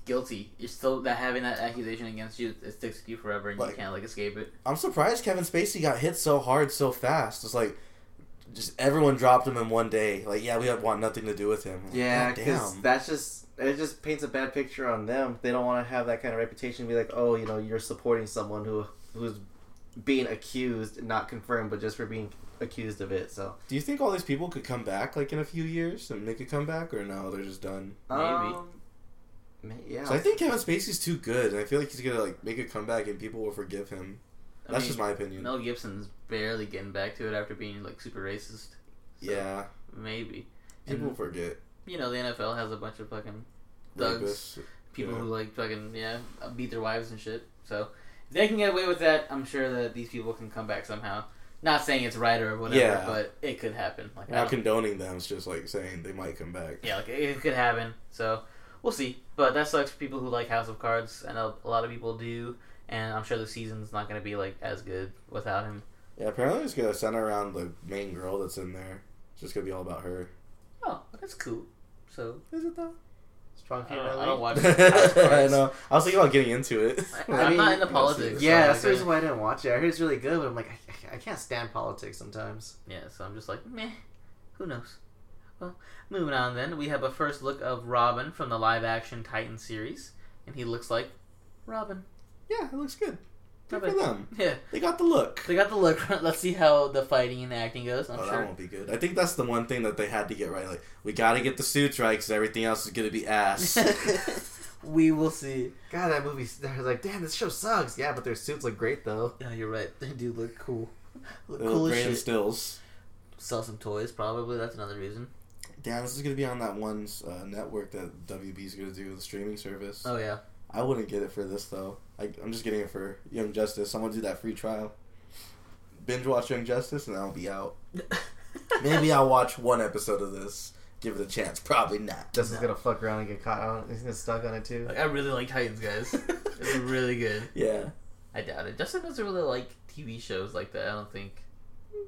guilty, you're still that having that accusation against you. It sticks with you forever, and Like- you can't like escape it. I'm surprised Kevin Spacey got hit so hard so fast. It's like just everyone dropped him in one day. Like, yeah, we have want nothing to do with him. Like, Yeah, because damn. that's just it. Just paints a bad picture on them. They don't want to have that kind of reputation. Be like, oh, you know, you're supporting someone who who's being accused, not confirmed, but just for being accused of it. So Do you think all these people could come back like in a few years and make a comeback, or no? They're just done. Maybe. um, may- yeah. So I think Kevin Spacey's too good, and I feel like he's gonna like make a comeback and people will forgive him. I That's mean, just my opinion. Mel Gibson's barely getting back to it after being like super racist. So, yeah, maybe. people And- forget. You know, the NFL has a bunch of fucking thugs, Rapists. people Yeah. who like fucking yeah beat their wives and shit. So if they can get away with that, I'm sure that these people can come back somehow. Not saying it's right or whatever, Yeah. but it could happen. Like Not condoning them. It's just like saying they might come back. yeah, like it could happen. So we'll see. But that sucks for people who like House of Cards. I know a lot of people do, and I'm sure the season's not going to be like as good without him. Yeah, apparently it's gonna center around the main girl that's in there. It's just gonna be all about her. Oh, that's cool. So Is it though? strong I female. don't, I don't watch House of I know. I was thinking about getting into it. I- I'm not into politics. Yeah, so that's the I reason why I didn't watch it. I heard it's really good, but I'm like, I, I can't stand politics sometimes. Yeah, so I'm just like, meh, who knows? Well, moving on then, we have a first look of Robin from the live action Titan series, and he looks like Robin. Yeah, it looks good. Good for them. Yeah, They got the look. they got the look. Let's see how the fighting and the acting goes. I'm Oh, that won't be good. I think that's the one thing that they had to get right. Like, we got to get the suits right because everything else is gonna be ass. we will see. God, that movie. They're like, damn, this show sucks. Yeah, but their suits look great though. Yeah, you're right. They do look cool. Look They cool look as great in shit. stills. Sell some toys, probably. That's another reason. Damn, this is gonna be on that one uh, network that WB's gonna do the streaming service. Oh yeah. I wouldn't get it for this though. I, I'm just getting it for Young Justice. I'm gonna do that free trial. Binge watch Young Justice and I'll be out. Maybe I'll watch one episode of this. Give it a chance. Probably not. Justin's gonna fuck around and get caught on. it. He's gonna get stuck on it too. Like, I really like Titans, guys. it's really good. Yeah. I doubt it. Justin doesn't really like TV shows like that. I don't think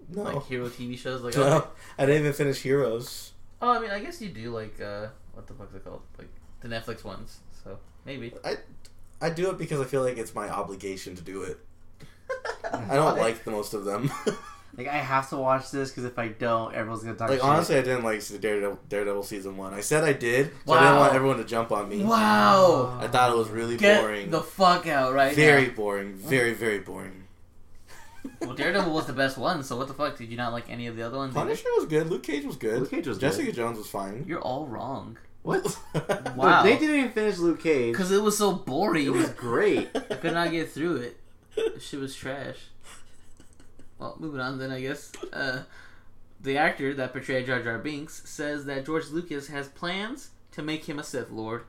No. like hero TV shows. Like, no. oh, I didn't even finish Heroes. Oh, I mean, I guess you do like uh, what the fuck's it called? Like the Netflix ones. So maybe. I I do it because I feel like it's my obligation to do it. I don't like the most of them. Like I have to watch this because if I don't, everyone's gonna talk. like shit. honestly, I didn't like Daredevil, Daredevil season one. I said I did, so I didn't want everyone to jump on me. Wow. I thought it was really Get boring. the fuck out right very now. boring. Very very boring. Well, Daredevil was the best one, so what the fuck? Did you not like any of the other ones? either? Punisher was good. Luke Cage was good. Luke Cage was good. Jessica good. Jones was fine. You're all wrong. What? Wow. They didn't even finish Luke Cage. Because it was so boring. It was great. I could not get through it. Shit was trash. Well, moving on then, I guess. Uh, the actor that portrayed Jar Jar Binks says that George Lucas has plans to make him a Sith Lord.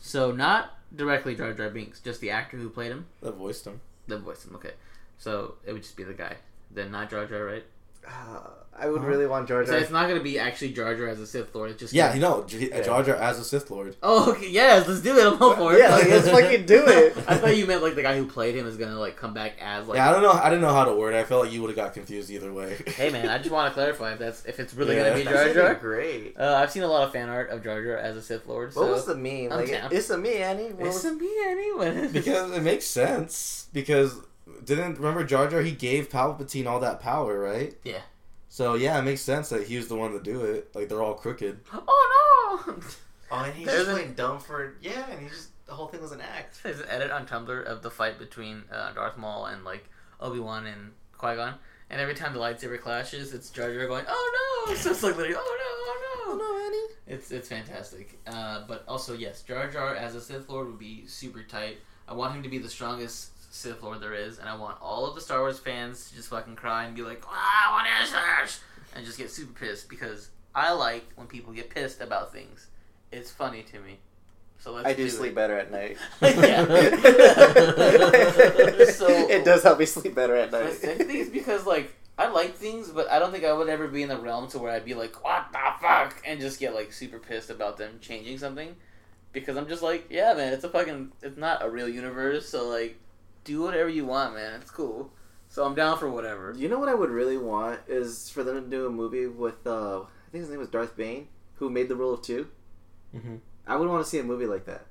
So, not directly Jar Jar Binks, just the actor who played him, that voiced him. that voiced him. Okay. So, it would just be the guy. Then not Jar Jar, right? Uh, I would really want Jar Jar. So, it's not going to be actually Jar Jar as a Sith Lord. It's just. Yeah, you know, J- Jar Jar as a Sith Lord. Oh, okay. Yes, let's do it. I'm all for it. Yeah, like, let's fucking do it. I thought you meant like the guy who played him is going to like come back as like. yeah, I don't know. I didn't know how to word it. I felt like you would have got confused either way. Hey man, I just want to clarify if that's if it's really Yeah. gonna be Jar Jar. great. Uh, I've seen a lot of fan art of Jar Jar as a Sith Lord. So What was the meme? I'm Like, it's a me, Annie. What It's was- a me anyway. because it makes sense. Because didn't remember Jar Jar? He gave Palpatine all that power, right? Yeah. So yeah, it makes sense that he was the one to do it. Like they're all crooked. oh no! Oh, and he's There's just a- playing dumb for yeah, and he just the whole thing was an act. There's an edit on Tumblr of the fight between uh, Darth Maul and like Obi Wan and Qui Gon, and every time the lightsaber clashes, it's Jar Jar going, "Oh no!" So it's like literally, Oh no, "Oh no! Oh no!" Annie. It's it's fantastic. Uh, but also yes, Jar Jar as a Sith Lord would be super tight. I want him to be the strongest Sith Lord there is, and I want all of the Star Wars fans to just fucking cry and be like, "Ah, what is this?" and just get super pissed because I like when people get pissed about things. It's funny to me. So let's I do do sleep it. better at night. So- it does help me sleep better at I night. things because like I like things, but I don't think I would ever be in the realm to where I'd be like, "What the fuck," and just get like super pissed about them changing something, because I'm just like, yeah, man, it's a fucking, it's not a real universe, so like, do whatever you want, man, it's cool. So I'm down for whatever. You know what I would really want is for them to do a movie with uh, I think his name was Darth Bane, who made the Rule of 2 Mm-hmm. I would want to see a movie like that.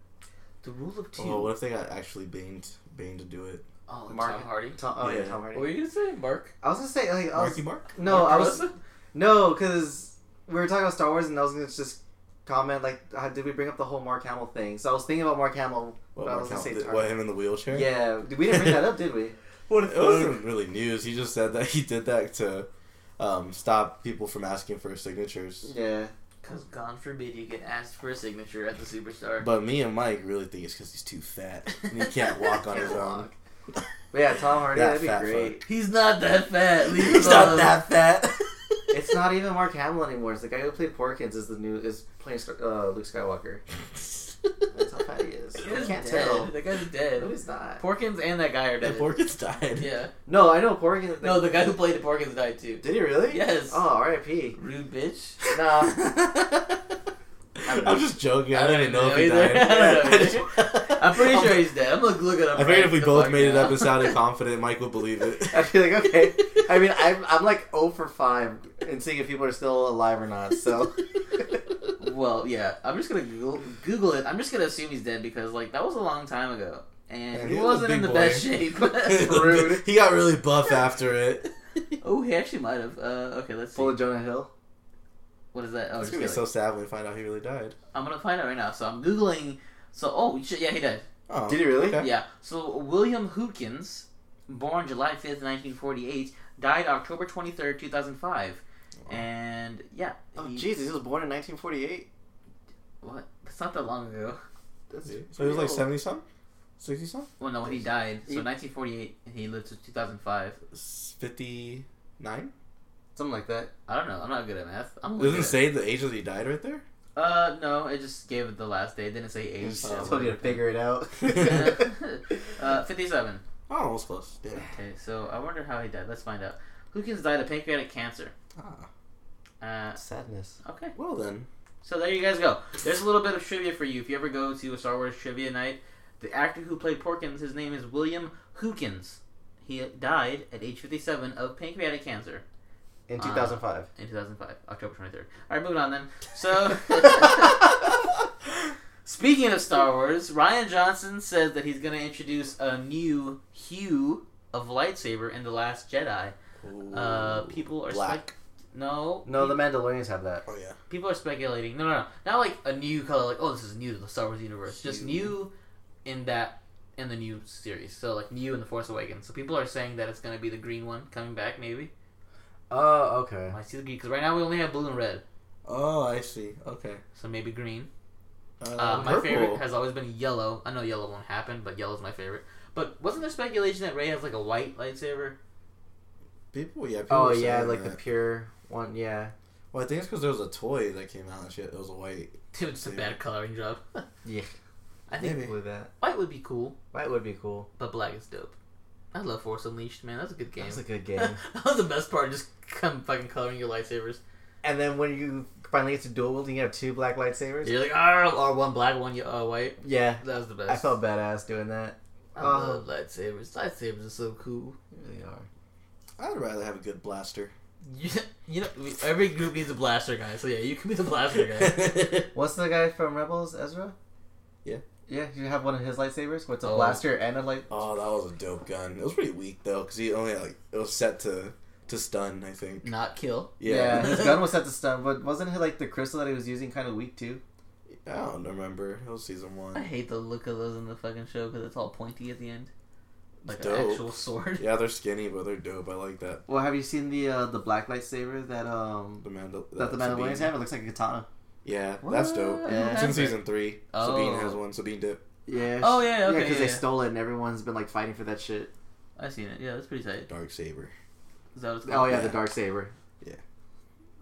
The rule of two. Oh, what if they got actually Bane Bane to do it? Oh, Mark- Tom Hardy. Tom, oh yeah, Yeah. Tom Hardy. What were you gonna say, Mark? I was gonna say like I was, Marky Mark. no, Mark I was Ruffalo? no because we were talking about Star Wars and I was gonna just comment like how did we bring up the whole Mark Hamill thing? So I was thinking about Mark Hamill. What, but I Mark was gonna say Hamill- Tar- what him in the wheelchair? Yeah, we didn't bring that up, did we? What it wasn't really news. He just said that he did that to um, stop people from asking for signatures. Yeah. Because God forbid you get asked for a signature at the superstar. But me and Mike really think it's because he's too fat and he can't walk on his own. But yeah, Tom Hardy, That that'd be fat great. He's not that fat. Leave He's not that fat. It's not even Mark Hamill anymore. It's the guy who played Porkins is the new is playing uh, Luke Skywalker. That's how fat he is. That You guy's can't dead. tell. That guy's dead. No, he's not. Porkins and that guy are Yeah, dead. Porkins died. Yeah. No, I know Porkins. No, the guy who played the Porkins died too. Did he really? Yes. Oh, R.I.P. Rude bitch. Nah. I'm just joking. I, I don't even don't know if he know either. died. I don't know I just- I'm pretty sure he's dead. I'm gonna look it up. I right figured if we both made it up and sounded confident, Mike would believe it. I feel like okay. I mean, I'm I'm like 0 for five in seeing if people are still alive or not. So Well, yeah. I'm just gonna Google, Google it. I'm just gonna assume he's dead because like that was a long time ago, and Man, he he was wasn't in the big best boy. shape. Rude. he got really buff after it. oh, he actually might have. Uh, okay, let's see. full of Jonah Hill. What is that? Oh, It's gonna be kidding. so sad when we find out he really died. I'm gonna find out right now. So I'm googling. So oh shit, yeah, he died. Oh, Did he really? okay. Yeah. So William Hootkins, born July 5th, 1948, died October 23rd, 2005. And yeah. Oh he- Jesus, he was born in 1948. What? That's not that long ago. That's So he was pretty like old. seventy some, sixty some, Well, no, when he died. So He- 1948, and he lived to 2005. fifty nine. Something like that. I don't know. I'm not good at math. I'm It looking doesn't at say the age that he died right there. Uh, no, it just gave it the last day. It didn't say age. Just so- told you to figure it out. uh, 57. Oh, almost close. Damn. Okay, so I wonder how he died. Let's find out. Hootkins died of pancreatic cancer. Ah, Uh, Sadness. okay. well then. So there you guys go. There's a little bit of trivia for you. If you ever go to a Star Wars trivia night, the actor who played Porkins, his name is William Hootkins. He died at age 57 of pancreatic cancer In Uh, 2005. in 2005, October 23rd. All right, moving on then. So, speaking of Star Wars, Rian Johnson says that he's going to introduce a new hue of lightsaber in the Last Jedi. Uh, people are black. spec- no, no, the Mandalorians have that. Oh yeah. people are speculating. No, no, no, not like a new color. Like, oh, this is new to the Star Wars universe. Just new in that in the new series. So like new in the Force Awakens. So people are saying that it's gonna be the green one coming back. Maybe Oh, okay. I see the green because right now we only have blue and red. Oh, I see. Okay. So maybe green. Uh, Uh, my purple. favorite has always been yellow. I know yellow won't happen, but yellow's my favorite. But wasn't there speculation that Rey has like a white lightsaber? People, yeah. People Oh yeah, saying like the pure one. Yeah. Well, I think it's because there was a toy that came out and shit. It was a white. Dude, it's a bad coloring job. Yeah. I think Maybe. With that, white would be cool, white would be cool. but black is dope. I love Force Unleashed, man. That's a good game. That's a good game. that was the best part. Just come fucking coloring your lightsabers. and then when you finally get to dual wielding, you have two black lightsabers. You're like, ah, or one black, one ye- uh, white. Yeah. That was the best. I felt badass doing that. I uh, love lightsabers. Lightsabers are so cool. They are. I'd rather have a good blaster. You, you know, every group needs a blaster guy. So yeah, you can be the blaster guy. What's the guy from Rebels, Ezra? Yeah. Yeah, you have one of his lightsabers with a Oh. blaster and a light. oh, that was a dope gun. It was pretty weak though, because he only had, like it was set to to stun. I think. Not kill. Yeah. Yeah. his gun was set to stun, but wasn't it like the crystal that he was using kind of weak too? I don't remember. It was season one. I hate the look of those in the fucking show because it's all pointy at the end, like Dope. an actual sword. Yeah, they're skinny, but they're dope. I like that. Well, have you seen the uh, the black lightsaber that um The Mandal. that the Sabine. Mandalorians have? It looks like a katana. Yeah, that's dope. What? Yeah. It's in season three. Oh. Sabine has one. Sabine dip. Yeah. Oh, yeah, okay, yeah, because yeah, they stole it and everyone's been like fighting for that shit. I seen it. Yeah, that's pretty tight. Dark saber. Is that what it's Oh called? yeah, Yeah. the dark saber. Yeah.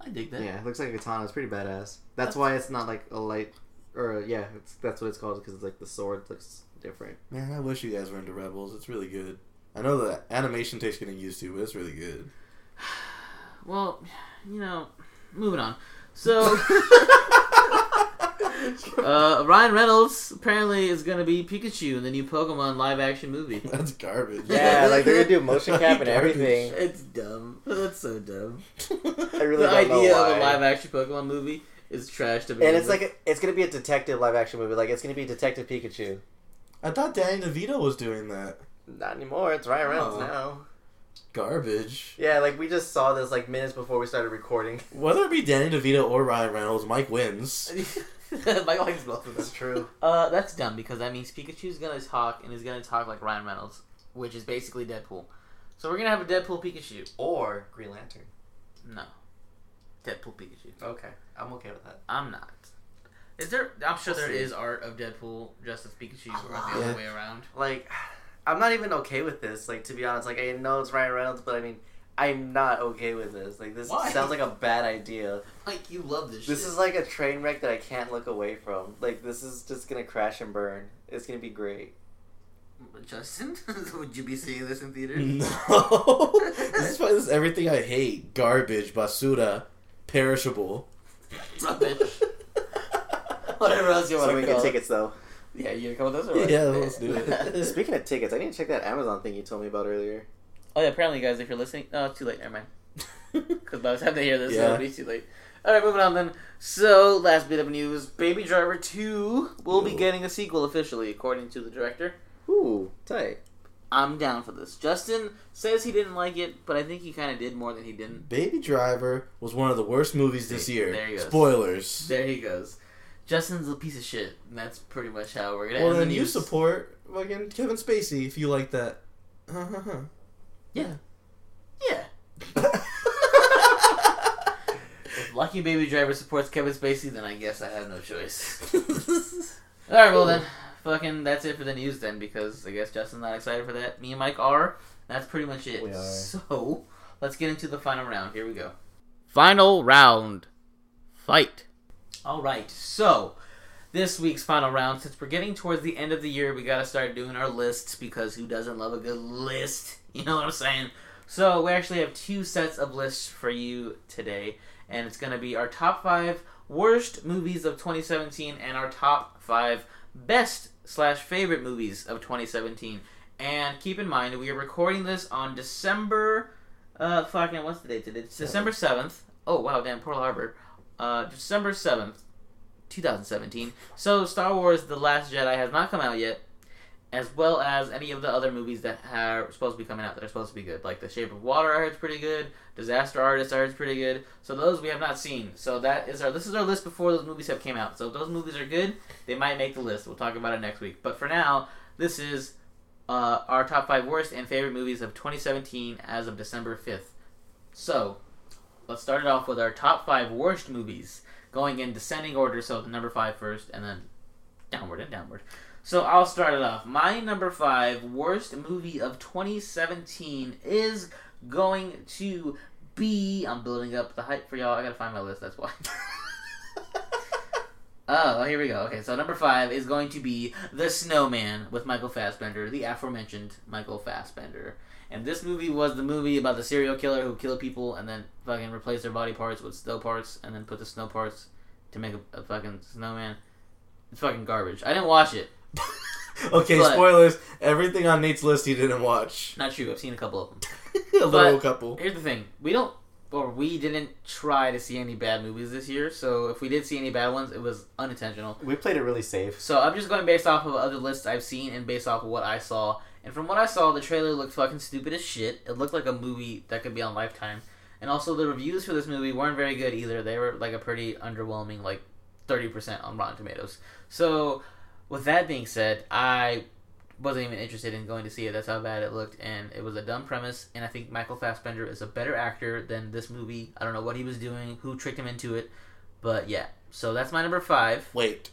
I dig that. Yeah, it looks like a katana. It's pretty badass. That's, That's- why it's not like a light, or a, yeah, it's, that's what it's called because it's like the sword looks different. Man, I wish you guys were into Rebels. It's really good. I know the animation takes getting used to, but it's really good. Well, you know, moving on. So, uh, Ryan Reynolds apparently is going to be Pikachu in the new Pokemon live action movie. That's garbage. Yeah, like they're gonna do motion cap and Garbage. everything. It's dumb. That's so dumb. I really the don't know idea why. of a live action Pokemon movie is trash to begin and it's with. like a, it's gonna be a detective live action movie. Like it's gonna be Detective Pikachu. I thought Danny DeVito was doing that. Not anymore. It's Ryan Reynolds Oh. now. Garbage. Yeah, like we just saw this like minutes before we started recording. Whether it be Danny DeVito or Ryan Reynolds, Mike wins. Mike likes both of them. true. Uh, that's dumb because that means Pikachu's gonna talk and he's gonna talk like Ryan Reynolds, which is basically Deadpool. So we're gonna have a Deadpool Pikachu. Or Green Lantern. No, Deadpool Pikachu. Okay, I'm okay with that. I'm not. Is there? I'm sure We'll there see. is art of Deadpool just as Pikachu or the other way around. Like, I'm not even okay with this. Like to be honest, like I know it's Ryan Reynolds, but I mean, I'm not okay with this. Like this Why? sounds like a bad idea. Like you love this. This shit. is like a train wreck that I can't look away from. Like this is just gonna crash and burn. It's gonna be great. Justin. Would you be seeing this in theaters? No. this is why this is everything I hate. Garbage, basura, perishable. Rubbish. Whatever else you want So to we call get tickets though. Yeah, you gonna come with us or what? Yeah, let's do it. Speaking of tickets, I need to check that Amazon thing you told me about earlier. Oh yeah, apparently, guys, if you're listening, oh, it's too late. Never mind. Because by the time they hear this, Yeah. it'll be too late. All right, moving on then. So, last bit of news: Baby Driver Two will be getting a sequel officially, according to the director. Ooh, tight. I'm down for this. Justin says he didn't like it, but I think he kind of did more than he didn't. Baby Driver was one of the worst movies this year. there he goes. Spoilers. There he goes. Justin's a piece of shit, and that's pretty much how we're gonna Well, end the then you support fucking Kevin Spacey if you like that. Uh-huh. Yeah. Yeah. If Lucky Baby Driver supports Kevin Spacey, then I guess I have no choice. All right, well then, fucking that's it for the news then, because I guess Justin's not excited for that. Me and Mike are. That's pretty much it. We are. So let's get into the final round. Here we go. Final round. Fight. All right. So this week's final round, since we're getting towards the end of the year, we gotta start doing our lists because who doesn't love a good list? You know what I'm saying? So we actually have two sets of lists for you today, and it's gonna be our top five worst movies of 2017 and our top five best slash favorite movies of 2017. And keep in mind, we are recording this on December. Uh, fucking what's the date today? It's December seventh. Oh wow, damn, Pearl Harbor. Uh, December seventh, 2017. So Star Wars: The Last Jedi has not come out yet, as well as any of the other movies that are supposed to be coming out that are supposed to be good. Like The Shape of Water, I heard's pretty good. Disaster Artist, I heard's pretty good. So those we have not seen. So that is our this is our list before those movies have came out. So if those movies are good, they might make the list. We'll talk about it next week. But for now, this is uh, our top five worst and favorite movies of 2017 as of December 5th. So, let's start it off with our top five worst movies, going in descending order. So, the number five first, and then downward and downward. So, I'll start it off. My number five worst movie of 2017 is going to be. I'm building up the hype for y'all. I gotta find my list. That's why. Oh, here we go. Okay, so number five is going to be The Snowman with Michael Fassbender, the aforementioned Michael Fassbender. And this movie was the movie about the serial killer who killed people and then fucking replaced their body parts with snow parts and then put the snow parts to make a, a fucking snowman. It's fucking garbage. I didn't watch it. okay, But- spoilers. Everything on Nate's list he didn't watch. Not true. I've seen a couple of them. a little couple. Here's the thing: we don't, or we didn't try to see any bad movies this year. So if we did see any bad ones, it was unintentional. We played it really safe. So I'm just going based off of other lists I've seen and based off of what I saw. And from what I saw, the trailer looked fucking stupid as shit. It looked like a movie that could be on Lifetime. And also, the reviews for this movie weren't very good either. They were like a pretty underwhelming, like 30% on Rotten Tomatoes. So, with that being said, I wasn't even interested in going to see it. That's how bad it looked. And it was a dumb premise. And I think Michael Fassbender is a better actor than this movie. I don't know what he was doing, who tricked him into it. But yeah. So, that's my number five. Wait,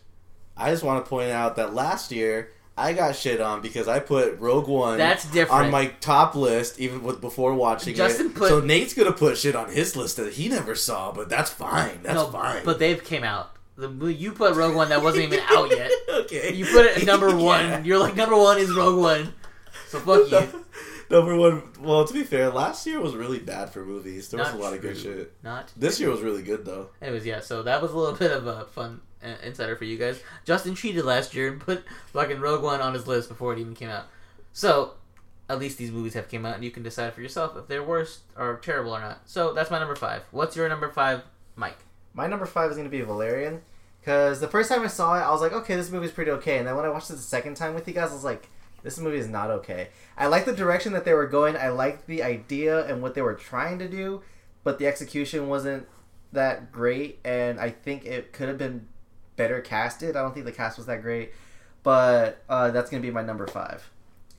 I just want to point out that last year I got shit on because I put Rogue One That's different. on my top list even with before watching Justin it. put- so Nate's gonna put shit on his list that he never saw, but that's fine. That's no, fine. But they've came out. The you put Rogue One that wasn't even out yet. okay, You put it at number Yeah. one. You're like number one is Rogue One. So fuck you. Number one. Well, to be fair, last year was really bad for movies. There was a lot of good shit. Not. This year was really good though. Anyways, yeah. So that was a little bit of a fun uh, insider for you guys. Justin cheated last year and put fucking Rogue One on his list before it even came out. So at least these movies have came out, and you can decide for yourself if they're worse or terrible or not. So that's my number five. What's your number five, Mike? My number five is going to be Valerian. Because the first time I saw it, I was like, okay, this movie's pretty okay. And then when I watched it the second time with you guys, I was like, this movie is not okay. I like the direction that they were going. I liked the idea and what they were trying to do, but the execution wasn't that great. And I think it could have been better casted. I don't think the cast was that great. But uh, that's going to be my number five.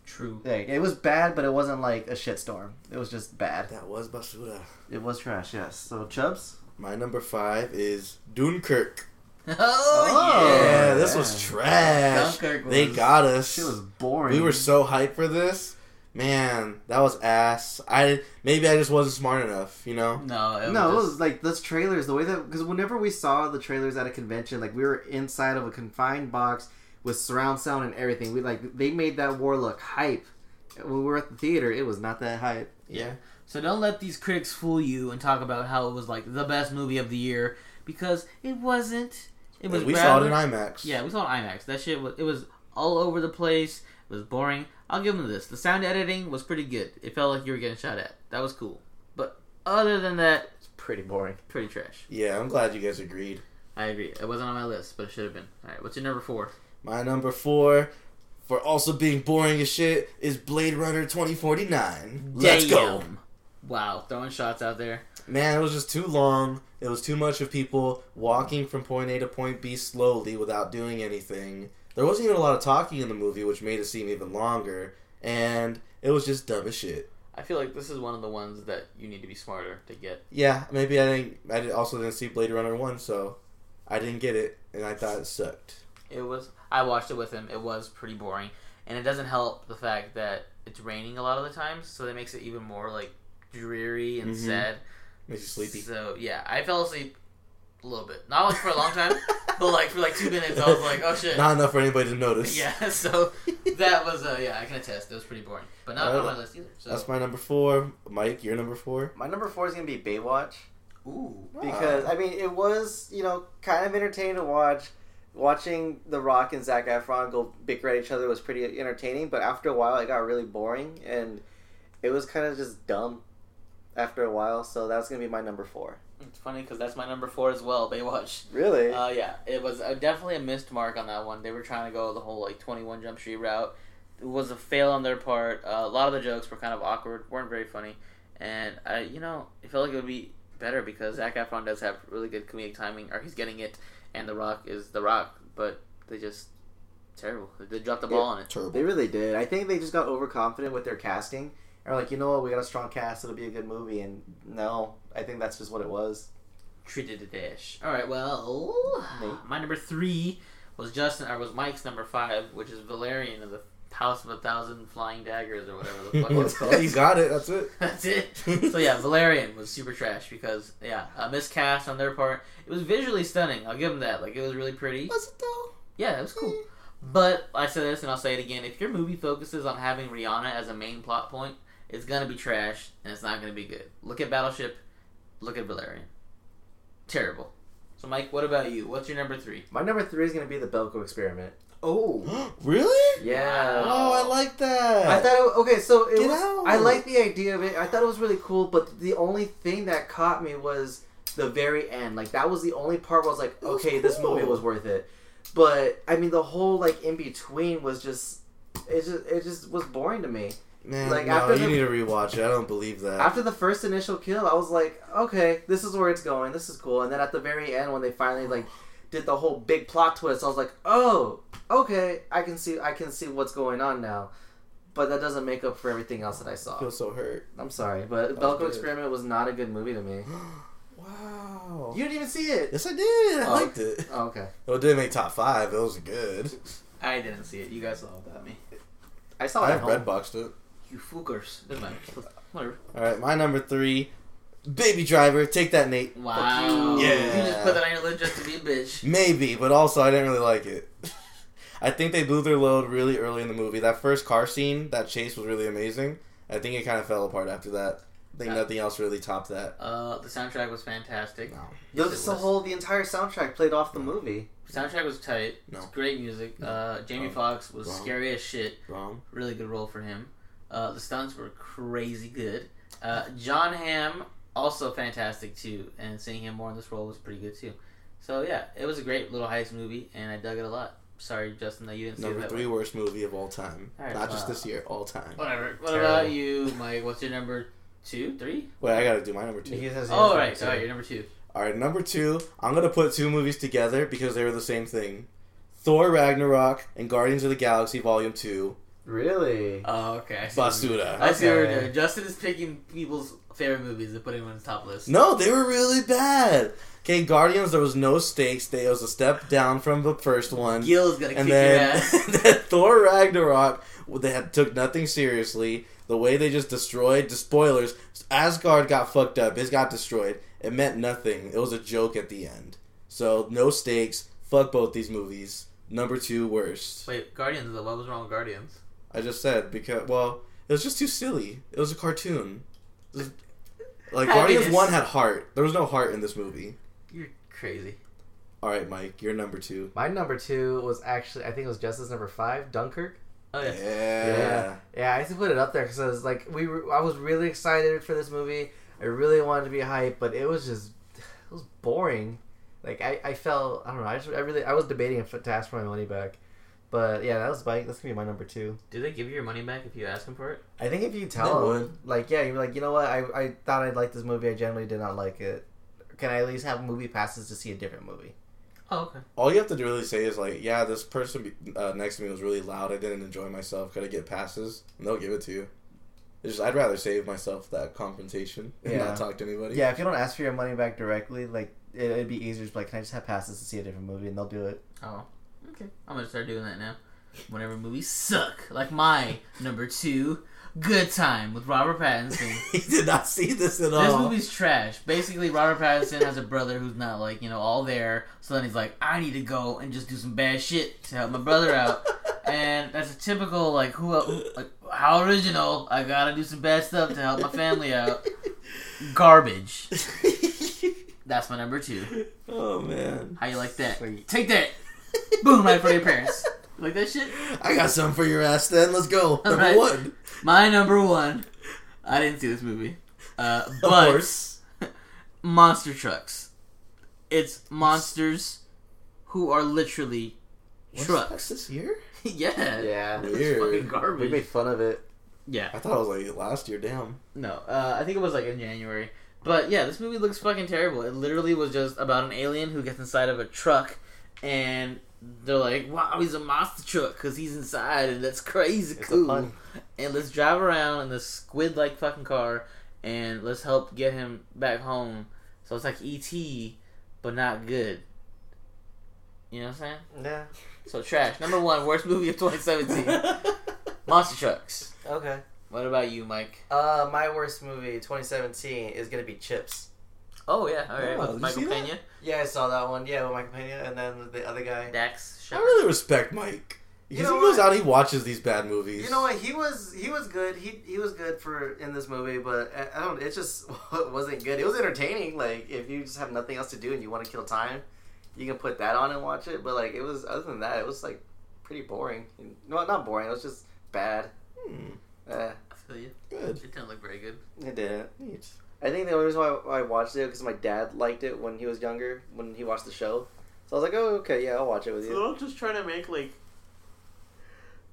True. Like, it was bad, but it wasn't like a shitstorm. It was just bad. That was Basura. It was trash, yes. So, Chubbs? My number five is Dunkirk. Oh, Oh, yeah. Yeah, this was trash. Dunkirk they got us. She was boring. we were so hyped for this. Man, that was ass. I maybe I just wasn't smart enough, you know. No, it no, it was was like those trailers. The way that because whenever we saw the trailers at a convention, like we were inside of a confined box with surround sound and everything. We like they made that war look hype. When we were at the theater, it was not that hype. Yeah. So don't let these critics fool you and talk about how it was like the best movie of the year because it wasn't. It was. we saw it in IMAX. Yeah, we saw it in IMAX. That shit was. It was all over the place. It was boring. I'll give them this. The sound editing was pretty good. It felt like you were getting shot at. That was cool. But other than that, It's pretty boring. pretty trash. Yeah, I'm glad you guys agreed. I agree. It wasn't on my list, but it should have been. All right, what's your number four? My number four, for also being boring as shit, is Blade Runner 2049. Let's go. Wow, throwing shots out there. Man, it was just too long. It was too much of people walking from point A to point B slowly without doing anything. There wasn't even a lot of talking in the movie, which made it seem even longer. And it was just dumb as shit. I feel like this is one of the ones that you need to be smarter to get. Yeah, maybe I didn't. I also didn't see Blade Runner one, so I didn't get it, and I thought it sucked. It was. I watched it with him. It was pretty boring, and it doesn't help the fact that it's raining a lot of the times, so that makes it even more like dreary and Mhm. sad. Makes you sleepy. So yeah, I fell asleep a little bit. Not like for a long time, but like for like two minutes, I was like, oh shit. Not enough for anybody to notice. yeah. So that was uh, yeah, I can attest. It was pretty boring, but not on my list either. So That's my number four. Mike, your number four. My number four is gonna be Baywatch ooh. because I mean it was you know kind of entertaining to watch. Watching The Rock and Zac Efron go bicker at each other was pretty entertaining, but after a while it got really boring and it was kind of just dumb after a while. So that's gonna be my number four. It's funny because that's my number four as well. Baywatch. Really? Uh, yeah, it was uh, definitely a missed mark on that one. They were trying to go the whole like Twenty One Jump Street route. It was a fail on their part. Uh, a lot of the jokes were kind of awkward, weren't very funny, and I, you know, it felt like it would be better because Zac Efron does have really good comedic timing, or he's getting it, and The Rock is The Rock, but they just Terrible. They dropped the ball on it. Terrible. They really did. I think they just got overconfident with their casting. Or like, you know what, we got a strong cast, it'll be a good movie. And no, I think that's just what it was. Treated a dash. All right. Well, Nate? my number three was Justin. Or was Mike's number five, which is Valerian of the House of a Thousand Flying Daggers or whatever the fuck it's called. you got it. That's it. That's it. So yeah, Valerian was super trash because yeah, a miscast on their part. It was visually stunning. I'll give them that. Like it was really pretty. Was it though? Yeah, it was cool. Eh. But I said this and I'll say it again. If your movie focuses on having Rihanna as a main plot point, it's gonna be trash and it's not gonna be good. Look at Battleship. Look at Valerian. Terrible. So Mike, what about you? What's your number three? My number three is going to be the Belko experiment. Oh, really? Yeah. Oh, I like that. I thought it, okay, so it Get was. out. I like the idea of it. I thought it was really cool, but the only thing that caught me was the very end. Like that was the only part where I was like, was okay, this movie was worth it. But I mean, the whole like in between was just. It just it just was boring to me. Man, Like, no, after you the- need to rewatch it. I don't believe that. After the first initial kill, I was like, okay, this is where it's going. This is cool. And then at the very end, when they finally like did the whole big plot twist, I was like, oh, okay, I can see I can see what's going on now. But that doesn't make up for everything else that I saw. I feel so hurt. I'm sorry, but Belko. Experiment was not a good movie to me. Wow. You didn't even see it. Yes, I did. I Oh. liked it. Oh, okay. Well, it didn't make top five. It was good. I didn't see it. You guys saw it without me. I saw I it. home. red boxed it. You fookers. Doesn't matter. Whatever. All right, my number three, Baby Driver. Take that, Nate. Wow. you. You just put that on your list just to be a bitch. Maybe, but also I didn't really like it. I think they blew their load really early in the movie. That first car scene, that chase was really amazing. I think it kind of fell apart after that. I think Yeah. nothing else really topped that. Uh, the soundtrack was fantastic. No. The, Yes, it the was. whole the entire soundtrack played off the movie. Soundtrack was tight. No. It's great music. Uh, Jamie Wrong. Foxx was Wrong. scary as shit. Wrong. Really good role for him. Uh, the stunts were crazy good. Uh, Jon Hamm also fantastic too, and seeing him more in this role was pretty good too. So yeah, it was a great little heist movie, and I dug it a lot. Sorry, Justin, that you didn't see Number that three way. worst movie of all time. All right, Not just this year, all time. Whatever. What Terrible. about you, Mike? What's your number two, three? Wait, I gotta do my number two. He has- Oh, has right. number Sorry, two. you're number two. All right, number two. I'm gonna put two movies together because they were the same thing: Thor Ragnarok and Guardians of the Galaxy Volume Two. Really? Oh, okay. I see what you mean. Basuda. I see what we're doing. Justin is picking people's favorite movies and putting them on his top list. No, they were really bad. Okay, Guardians. There was no stakes. They it was a step down from the first one. Gil's gonna and kick then, your ass. then Thor Ragnarok, they had took nothing seriously. The way they just destroyed the spoilers, Asgard got fucked up. His got destroyed. It meant nothing. It was a joke at the end. So no stakes. Fuck both these movies. Number two worst. Wait, Guardians. Though, what was wrong with Guardians? I just said because well, it was just too silly. It was a cartoon. Was- like Guardians Happiness. one had heart. There was no heart in this movie. You're crazy. All right, Mike, you're number two. My number two was actually I think it was Justice number five, Dunkirk. Oh yeah. Yeah. Yeah, I used to put it up there because I was like, we were, I was really excited for this movie. I really wanted to be hyped, but it was just, it was boring. Like I, I felt, I don't know. I just, I really, I was debating if to ask for my money back, but yeah, that was my, that's gonna be my number two. Do they give you your money back if you ask them for it? I think if you They tell would. them, like, yeah, you're like, you know what, I, I thought I'd like this movie. I generally did not like it. Can I at least have movie passes to see a different movie? Oh okay. All you have to really say is like, yeah, this person uh, next to me was really loud. I didn't enjoy myself. Could I get passes? And they'll give it to you. It's just I'd rather save myself that confrontation and Yeah. not talk to anybody. Yeah, if you don't ask for your money back directly, like, it, it'd be easier. Just be like, can I just have passes to see a different movie, and they'll do it. Oh. Okay. I'm gonna start doing that now. Whenever movies suck, like my number two, Good Time with Robert Pattinson. he did not see this at all. This movie's trash. Basically, Robert Pattinson has a brother who's not like you know all there. So then he's like, I need to go and just do some bad shit to help my brother out. and that's a typical like who like how original. I gotta do some bad stuff to help my family out. Garbage. That's my number two. oh man, How you like that? Take that. Boom! Right in front of your parents. Like that shit? I got something for your ass. Then let's go. Number Alright. one. My number one. I didn't see this movie, uh, Of but course. monster trucks. It's monsters who are literally What's trucks. this year? yeah. Yeah. It's Weird. fucking We made fun of it. yeah. I thought it was like last year. Damn. No. Uh, I think it was like in January. But yeah, this movie looks fucking terrible. It literally was just about an alien who gets inside of a truck and they're like, "Wow, he's a monster truck because he's inside, and that's crazy It's cool." And let's drive around in this squid-like fucking car, and let's help get him back home. So it's like ET, but not good. You know what I'm saying? Yeah. So trash. Number one, worst movie of 2017, Monster Trucks. Okay. What about you, Mike? Uh, my worst movie 2017 is gonna be Chips. Oh yeah, all right. Oh, with Michael see that? Pena, Yeah, I saw that one. Yeah, with Michael Pena, and then the other guy. Dax I really respect Mike because know he goes what? out, he watches these bad movies. You know what? He was he was good. He he was good for in this movie, but I, I don't. It just wasn't good. It was entertaining. Like if you just have nothing else to do and you want to kill time, you can put that on and watch it. But like it was other than that, it was like pretty boring. No, not boring. It was just bad. Hmm, Eh, I feel you. good. It didn't look very good. it didn't. Neat. I think the only reason why I watched it because my dad liked it when he was younger when he watched the show. So I was like, oh okay, yeah, I'll watch it with you. So I'm just trying to make like.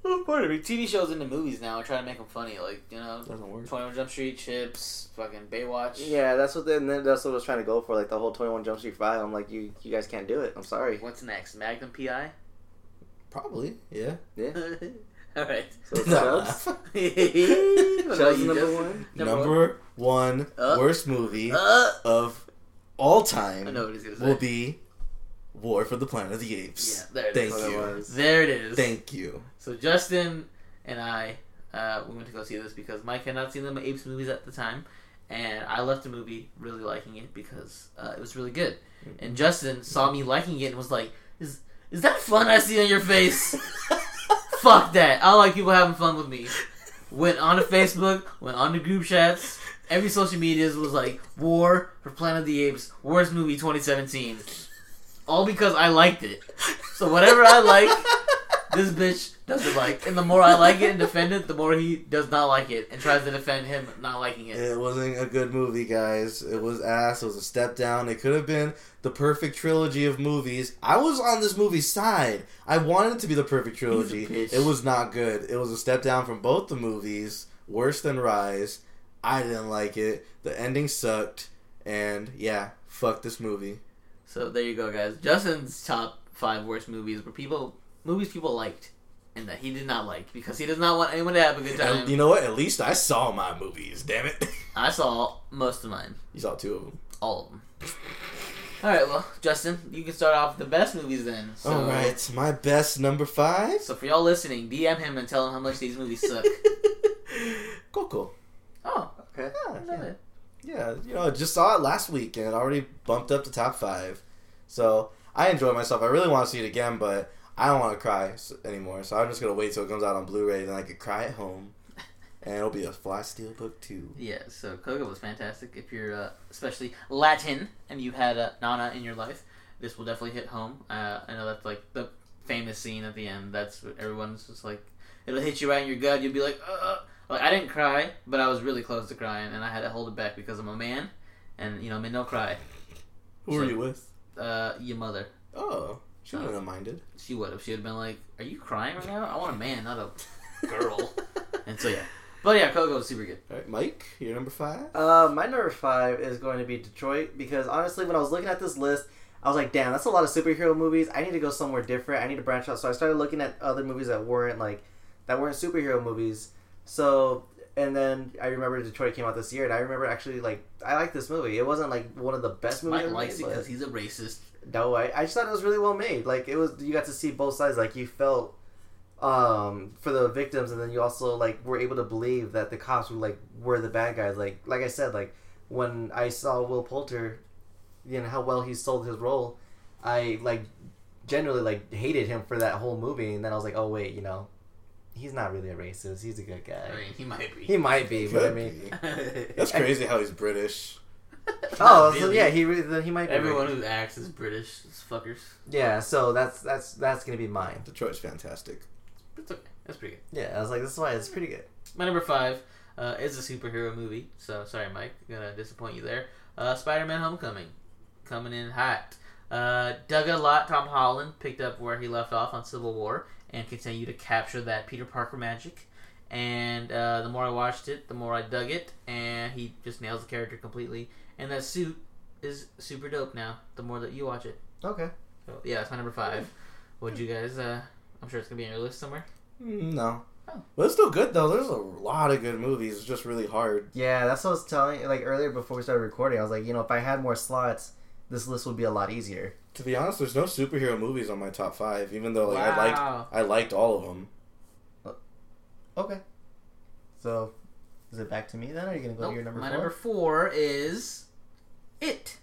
Oh, pardon me. TV shows into movies now. Try to make them funny, like you know, Doesn't work. Twenty One Jump Street, Chips, fucking Baywatch. Yeah, that's what. The, and then that's what I was trying to go for, like the whole Twenty One Jump Street Five. I'm like, you you guys can't do it. I'm sorry. What's next? Magnum PI. Probably, yeah. Yeah. All right. So it's Chubbs. What Chubbs number Justin? one. Number one Uh. worst movie Uh, of all time I know what he's gonna say. will be War for the Planet of the Apes. Yeah, there it Thank is. That's you. There it is. Thank you. So Justin and I, uh, we went to go see this because Mike had not seen the Apes movies at the time, and I left the movie really liking it because uh, it was really good. And Justin saw me liking it and was like, "Is is that fun I see on your face? Fuck that! I like people having fun with me." Went on to Facebook, went on to group chats. Every social media was like War for Planet of the Apes, worst movie 2017. All because I liked it. So whatever I like, this bitch doesn't like. And the more I like it and defend it, the more he does not like it and tries to defend him not liking it. It wasn't a good movie, guys. It was ass. It was a step down. It could have been the perfect trilogy of movies. I was on this movie's side. I wanted it to be the perfect trilogy. It was not good. It was a step down from both the movies. Worse than Rise. I didn't like it. The ending sucked. And yeah, fuck this movie. So there you go, guys. Justin's top five worst movies were people movies people liked and that he did not like because he does not want anyone to have a good time. You know what? At least I saw my movies. Damn it. I saw most of mine, you saw two of them. all of them. All right, well, Justin, you can start off with the best movies then. So, All right, my best number five. So for y'all listening, DM him and tell him how much these movies suck. Coco. oh, Okay. Yeah, yeah. Yeah, you know, I just saw it last week and it already bumped up to top five. So I enjoyed myself. I really want to see it again, but I don't want to cry anymore. So I'm just gonna wait till it comes out on Blu-ray, then I could cry at home, and it'll be a fly steel book too. Yeah, so Coco was fantastic. If you're uh, especially Latin and you had uh, Nana in your life, this will definitely hit home. Uh, I know that's like the famous scene at the end. That's what everyone's just like, it'll hit you right in your gut. You'll be like, uh. Like I didn't cry, but I was really close to crying, and I had to hold it back because I'm a man, and you know, men don't cry. Who are So- you with? Uh, your mother, Oh, she wouldn't have minded. she would have. She would have been like, "Are you crying right now? I want a man, not a girl." and so yeah, but yeah, Coco was super good. All right, Mike, you're number five. Uh, my number five is going to be Detroit because honestly, when I was looking at this list, I was like, damn, that's a lot of superhero movies. I need to go somewhere different. I need to branch out. So I started looking at other movies that weren't like that weren't superhero movies. So and then I remember Detroit came out this year, and I remember actually like I like this movie. It wasn't like one of the best movies. Mike likes it because he's a racist. No, I, I just thought it was really well made. Like it was, you got to see both sides. Like you felt um for the victims, and then you also like were able to believe that the cops were like were the bad guys. Like like I said, like when I saw Will Poulter, you know how well he sold his role, I like generally like hated him for that whole movie, and then I was like, oh wait, you know, he's not really a racist. He's a good guy. I mean, he might be. He might be, but I mean. That's crazy how he's British. oh, Not so yeah, he then he might be. Everyone racist. who acts is British. It's fuckers. yeah, so that's that's that's gonna be mine. Detroit's fantastic. It's okay. That's pretty good. Yeah, I was like, this is why it's pretty good. My number five uh, is a superhero movie. So sorry, Mike, gonna disappoint you there. Uh, Spider-Man: Homecoming, coming in hot. Uh, dug a lot. Tom Holland picked up where he left off on Civil War and continued to capture that Peter Parker magic. And uh, the more I watched it, the more I dug it, and he just nails the character completely. And that suit is super dope now. The more that you watch it, Okay. So, yeah, that's my number five. Would you guys? uh I'm sure it's gonna be on your list somewhere. Mm, No. Oh. But it's still good though. There's a lot of good movies. It's just really hard. Yeah, that's what I was telling like earlier before we started recording. I was like, you know, if I had more slots, this list would be a lot easier. To be honest, there's no superhero movies on my top five. Even though like I liked I liked all of them. Okay. So, is it back to me then? Or are you gonna go Nope. to your number my four? number four is It.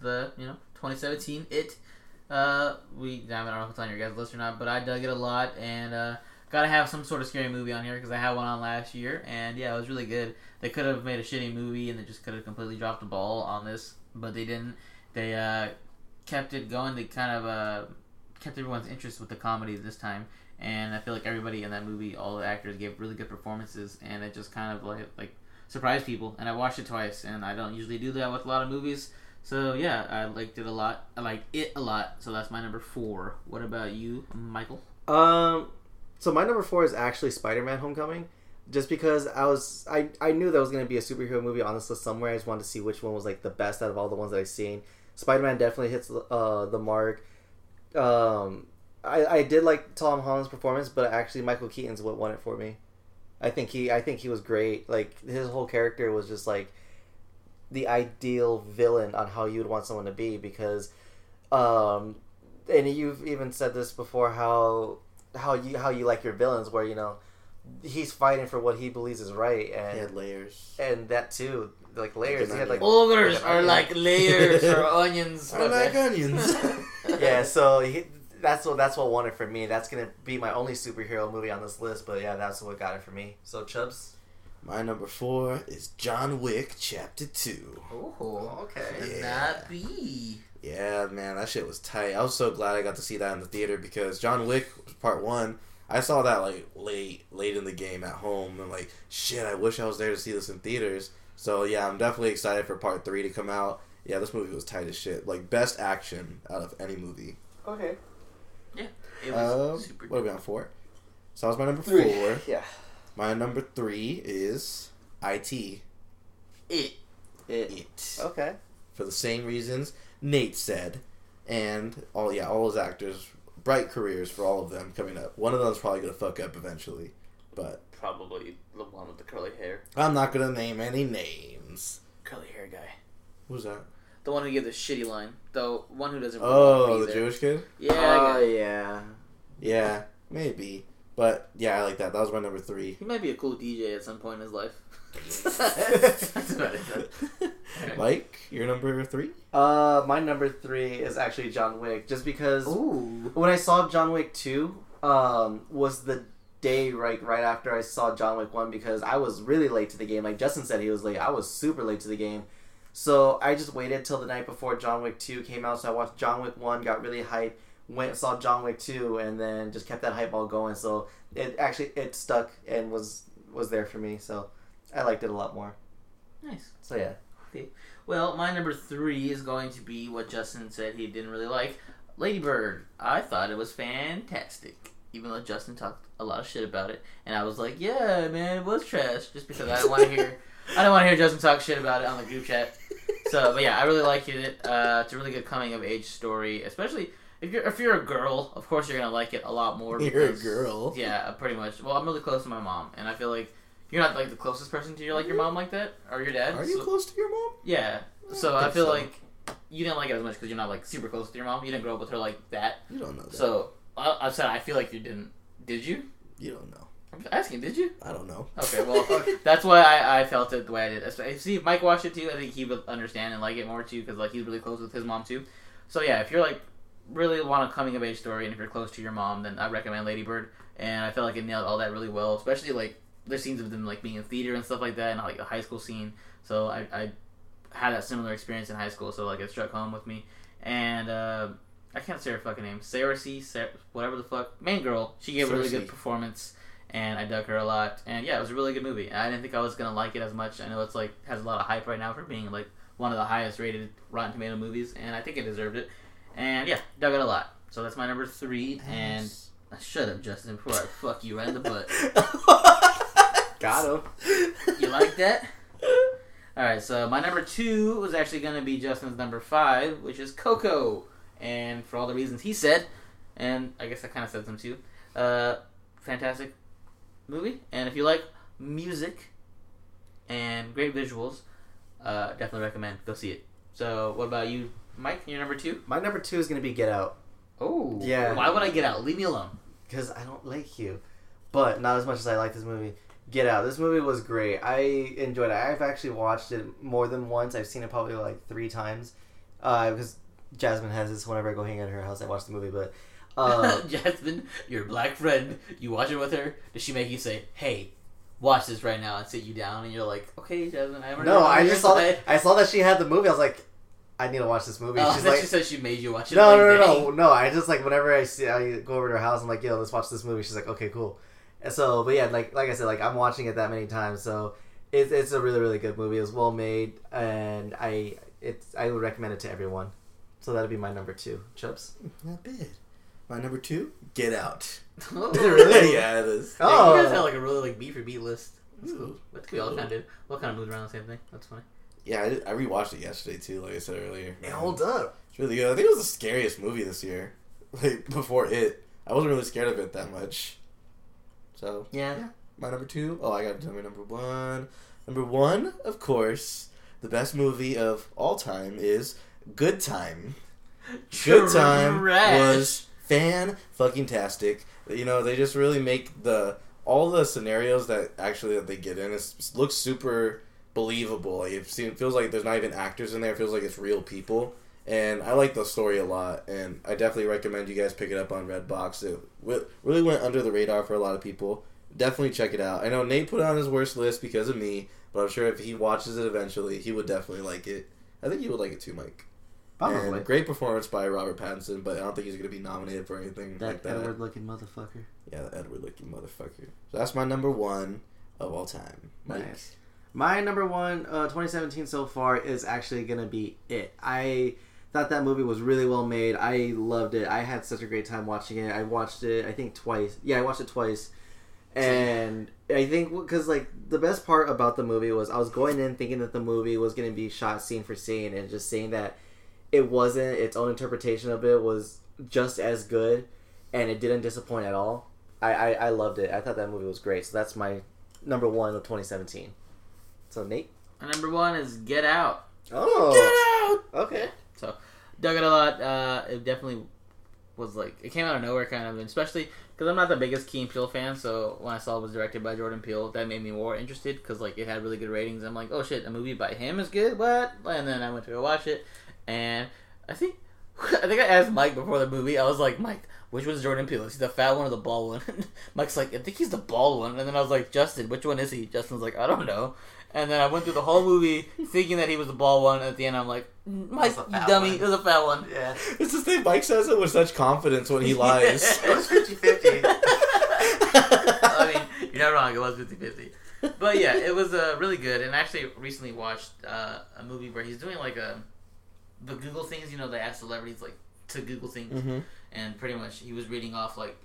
The you know 2017 It. Uh, we I don't know if it's on your guys' list or not, but I dug it a lot, and uh, gotta have some sort of scary movie on here because I had one on last year, and yeah, it was really good. They could have made a shitty movie, and they just could have completely dropped the ball on this, but they didn't. They uh, kept it going. They kind of uh, kept everyone's interest with the comedy this time, and I feel like everybody in that movie, all the actors gave really good performances, and it just kind of like like surprised people. And I watched it twice, and I don't usually do that with a lot of movies. So yeah, I liked it a lot. I liked it a lot. So that's my number four. What about you, Michael? Um, so my number four is actually Spider-Man: Homecoming, just because I was I I knew there was gonna be a superhero movie on this list somewhere. I just wanted to see which one was like the best out of all the ones that I've seen. Spider-Man definitely hits uh the mark. Um, I I did like Tom Holland's performance, but actually Michael Keaton's what won it for me. I think he I think he was great. Like his whole character was just like the ideal villain on how you would want someone to be because um and you've even said this before how how you how you like your villains where you know he's fighting for what he believes is right He and had layers. and that too like layers an he had like Ogres like are onion. like layers or onions. I like onions. yeah so he, that's what that's what won it for me that's gonna be my only superhero movie on this list but yeah that's what got it for me so chubs My number four is John Wick Chapter Two. Oh, okay Yeah. that be? Yeah, man, that shit was tight. I was so glad I got to see that in the theater because John Wick Part One. I saw that like late, late in the game at home, and like shit. I wish I was there to see this in theaters. So yeah, I'm definitely excited for Part Three to come out. Yeah, this movie was tight as shit. Like best action out of any movie. okay It was Um, super. what are we on four? So that was my number Three. four. yeah My number three is IT. It. it It. okay for the same reasons Nate said, and all yeah, all those actors, bright careers for all of them coming up. One of them's probably gonna fuck up eventually, but Probably the one with the curly hair. I'm not gonna name any names. Curly hair guy. Who's that? The one who gave the shitty line. The one who doesn't. Oh, really the be there. Jewish kid. Yeah. oh I yeah Yeah, maybe, but yeah, I like that. That was my number three. He might be a cool DJ at some point in his life. That's about it. Mike, your number three? uh my number three is actually John Wick just because Ooh. when I saw John Wick two, um, was the day right right after I saw John Wick one because I was really late to the game. Like Justin said, he was late. I was super late to the game, so I just waited till the night before John Wick two came out. So I watched John Wick one, got really hyped, went saw John Wick two, and then just kept that hype all going. So it actually it stuck and was was there for me. So I liked it a lot more. Nice. So yeah, Well, my number three is going to be what Justin said he didn't really like. Lady Bird. I thought it was fantastic. Even though Justin talked a lot of shit about it. And I was like, yeah, man, it was trash. Just because I want to hear I don't want to hear Justin talk shit about it on the group chat. So, but yeah, I really liked it. Uh, it's a really good coming of age story, especially if you're if you're a girl. Of course, you're gonna like it a lot more. You're a girl. Yeah, pretty much. Well, I'm really close to my mom, and I feel like you're not like the closest person to your like your mom like that or your dad. Are you so- close to your mom? yeah. So I I feel so. like you didn't like it as much because you're not like super close to your mom. You didn't grow up with her like that. You don't know that. So I, I said I feel like you didn't. Did you? you don't know. I'm asking. Did you? I don't know. Okay. Well, that's why I, I felt it the way I did. See, if Mike watched it too, I think he would understand and like it more too because like he's really close with his mom too. So yeah, if you're like really want a coming of age story and if you're close to your mom, then I recommend Lady Bird. And I felt like it nailed all that really well, especially like there's scenes of them like being in theater and stuff like that, and like a high school scene. So I, I had that similar experience in high school, so like it struck home with me. And uh, I can't say her fucking name, Sarah C, Sarah, whatever the fuck, main girl. She gave a really good Cersei. performance, and I dug her a lot. And yeah, it was a really good movie. I didn't think I was gonna like it as much. I know it's like has a lot of hype right now for being like one of the highest rated Rotten Tomato movies, and I think it deserved it. And yeah, dug it a lot. So that's my number three. And shut up, Justin, before I fuck you right in the butt. got him. You like that? All right, so my number two was actually going to be Justin's number five, which is Coco. and for all the reasons he said, and I guess I kind of said them too. Uh, fantastic movie, and if you like music and great visuals, uh, definitely recommend go see it. So, what about you, Mike? Your number two? My number two is gonna be Get Out Oh, Yeah. Why would I get out? Leave me alone. because I don't like you, but not as much as I like this movie. Get Out. This movie was great. I enjoyed it. I've actually watched it more than once. I've seen it probably like three times. Uh, because Jasmine has this whenever I go hang out at her house. I watch the movie, but uh, Jasmine, your black friend, you watch it with her. Does she make you say, "Hey, watch this right now," and sit you down, and you're like, "Okay, Jasmine, I'm no, I just saw that. I saw that she had the movie. I was like, I need to watch this movie. Oh, She's like, she said she made you watch it. no, Like, no, no, no, no. I just like whenever I see, I go over to her house. I'm like, yo, let's watch this movie. She's like, okay, cool. And so, but yeah, like like I said, like I'm watching it that many times, so it's it's a really really good movie. It was well made, and I it's I would recommend it to everyone. So that'd be my number two, Chubbs. Not bad. My number two, Get Out. Oh. Really? yeah, it is. Yeah, Oh. you guys have like a really like beat for beat list. That's cool. That's cool. We all kind of did. We all kind of moved around the same thing. That's funny. Yeah, I, did- I rewatched it yesterday too. Like I said earlier, It holds up. It's really good. I think it was the scariest movie this year. Like before it, I wasn't really scared of it that much. So Yeah. my number two. Oh, I got to tell me number one. Number one, of course, the best movie of all time is Good Time. Good Time was fan fucking tastic. You know, they just really make the all the scenarios that actually that they get in is looks super believable. Like it feels like there's not even actors in there. It feels like it's real people. And I like the story a lot, and I definitely recommend you guys pick it up on Redbox. It really went under the radar for a lot of people. Definitely check it out. I know Nate put it on his worst list because of me, but I'm sure if he watches it eventually, he would definitely like it. I think you would like it too, Mike. Probably. And great performance by Robert Pattinson, but I don't think he's going to be nominated for anything that like that. Edward looking motherfucker. Yeah, the Edward looking motherfucker. So that's my number one of all time. Mike. Nice. My number one, uh, 2017 so far is actually gonna be it. I thought that movie was really well made. I loved it. I had such a great time watching it. I watched it, I think twice. Yeah, I watched it twice, and I think because like the best part about the movie was I was going in thinking that the movie was gonna be shot scene for scene, and just seeing that it wasn't. Its own interpretation of it was just as good, and it didn't disappoint at all. I, I, I loved it. I thought that movie was great. So that's my number one of 2017. So Nate. My number one is Get Out. Oh, Get Out. okay. So dug it a lot. Uh, it definitely was like it came out of nowhere, kind of, and especially because I'm not the biggest Key and Peele fan. So when I saw it was directed by Jordan Peele, that made me more interested because like it had really good ratings. I'm like, oh shit, a movie by him is good. What? And then I went to go watch it, and I think I think I asked Mike before the movie. I was like, Mike, which one's Jordan Peele? Is he the fat one or the bald one? Mike's like, I think he's the bald one. And then I was like, Justin, which one is he? Justin's like, I don't know. And then I went through the whole movie thinking that he was the bald one. At the end, I'm like, Mike, you dummy, one. it was a fat one. Yeah. It's the that Mike says it with such confidence when he lies. It was 50 50. I mean, you're not wrong. It was 50 50. But yeah, it was uh, really good. And I actually recently watched uh, a movie where he's doing like a the Google things. You know, they ask celebrities like to Google things, mm-hmm. and pretty much he was reading off like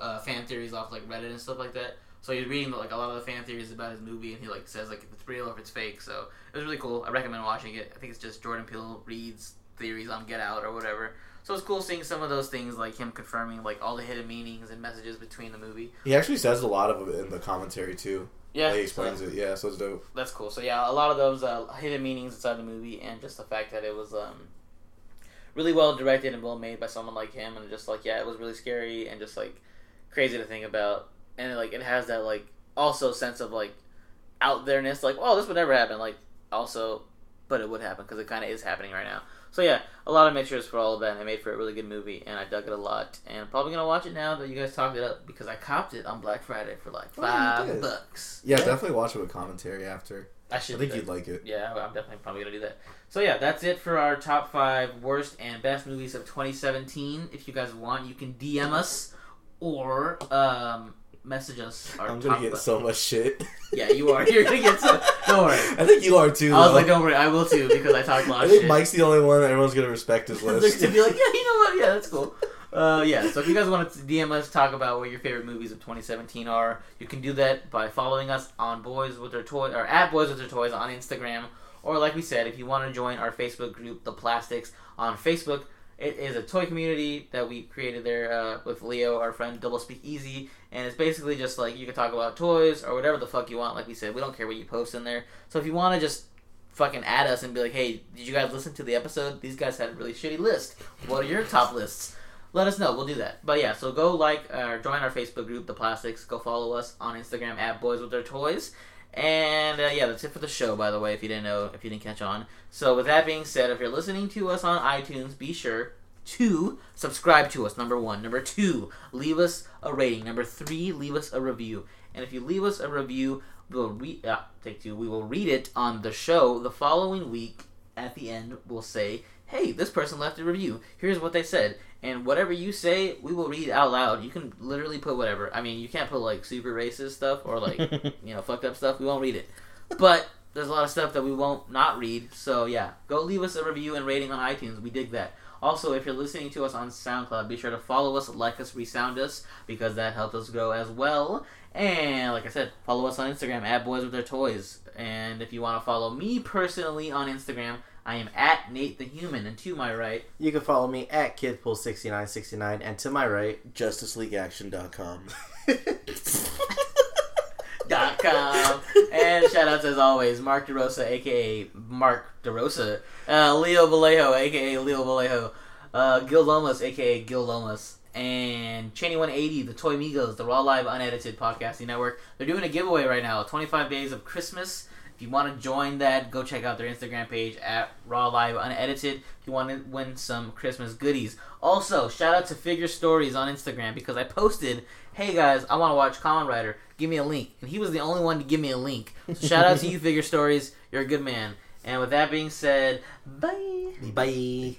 uh, fan theories off like Reddit and stuff like that. So he was reading like a lot of the fan theories about his movie, and he like says like if it's real or if it's fake. So it was really cool. I recommend watching it. I think it's just Jordan Peele reads theories on Get Out or whatever. So it's cool seeing some of those things, like him confirming like all the hidden meanings and messages between the movie. He actually says a lot of it in the commentary too. Yeah, he explains so it. Yeah, so it's dope. That's cool. So yeah, a lot of those uh, hidden meanings inside the movie, and just the fact that it was um, really well directed and well made by someone like him, and just like yeah, it was really scary and just like crazy to think about, and like it has that like also sense of like out there-ness, like oh this would never happen, like also, but it would happen because it kind of is happening right now. So yeah, a lot of mixtures for all of that, and it made for a really good movie, and I dug it a lot, and I'm probably gonna watch it now that you guys talked it up because I copped it on Black Friday for like Oh, five bucks. Yeah, definitely watch it with commentary after. I I think you'd like it. yeah, I'm definitely probably gonna do that. So yeah, that's it for our top five worst and best movies of 2017. If you guys want, you can DM us or um, message us. Our I'm gonna get so much shit. Yeah, you are. You're gonna get some. Don't worry. I think you are too. I was though. like, don't worry, I will too because I talk a lot I think shit. Mike's the only one that everyone's gonna respect his list. to be like, yeah, you know what? Yeah, that's cool. Uh, yeah, so if you guys want to DM us, talk about what your favorite movies of 2017 are, you can do that by following us on Boys with Their Toys or at Boys with Their Toys on Instagram, or like we said, if you want to join our Facebook group, The Plastics, on Facebook, It is a toy community that we created there uh, with Leo, our friend, Double Speak Easy, and it's basically just like you can talk about toys or whatever the fuck you want. Like we said, we don't care what you post in there. So if you want to just fucking add us and be like, hey, did you guys listen to the episode? These guys had a really shitty list. What are your top lists? Let us know. We'll do that. But yeah, so go like or join our Facebook group, The Plastics. Go follow us on Instagram at Boys with Their Toys. And uh, yeah, that's it for the show, by the way, if you didn't know, if you didn't catch on. So, with that being said, if you're listening to us on iTunes, be sure to subscribe to us, number one. Number two, leave us a rating. Number three, leave us a review. And if you leave us a review, we'll read, uh, take two, we will read it on the show the following week. At the end, we'll say, hey, this person left a review. Here's what they said. And whatever you say, we will read out loud. You can literally put whatever. I mean, you can't put like super racist stuff or like you know fucked up stuff. We won't read it. But there's a lot of stuff that we won't not read. So yeah, go leave us a review and rating on iTunes. We dig that. Also, if you're listening to us on SoundCloud, be sure to follow us, like us, resound us, because that helps us grow as well. And like I said, follow us on Instagram at Boys with Their Toys. And if you want to follow me personally on Instagram, I am at Nate the Human. And to my right, You can follow me at Kidpool6969, and to my right, JusticeLeagueAction.com. dot com. and shout outs as always, Mark DeRosa, aka Mark DeRosa, uh, Leo Vallejo, aka Leo Vallejo, uh, Gil Lomas, aka Gil Lomas, and Cheney 180, the Toy Migos, the Raw Live Unedited Podcasting Network. They're doing a giveaway right now 25 Days of Christmas. If you want to join that, go check out their Instagram page at Raw Live Unedited. If you want to win some Christmas goodies. Also, shout out to Figure Stories on Instagram because I posted, hey guys, I want to watch Kamen Rider. Give me a link. And he was the only one to give me a link. So shout out to you, Figure Stories. You're a good man. And with that being said, bye. Bye.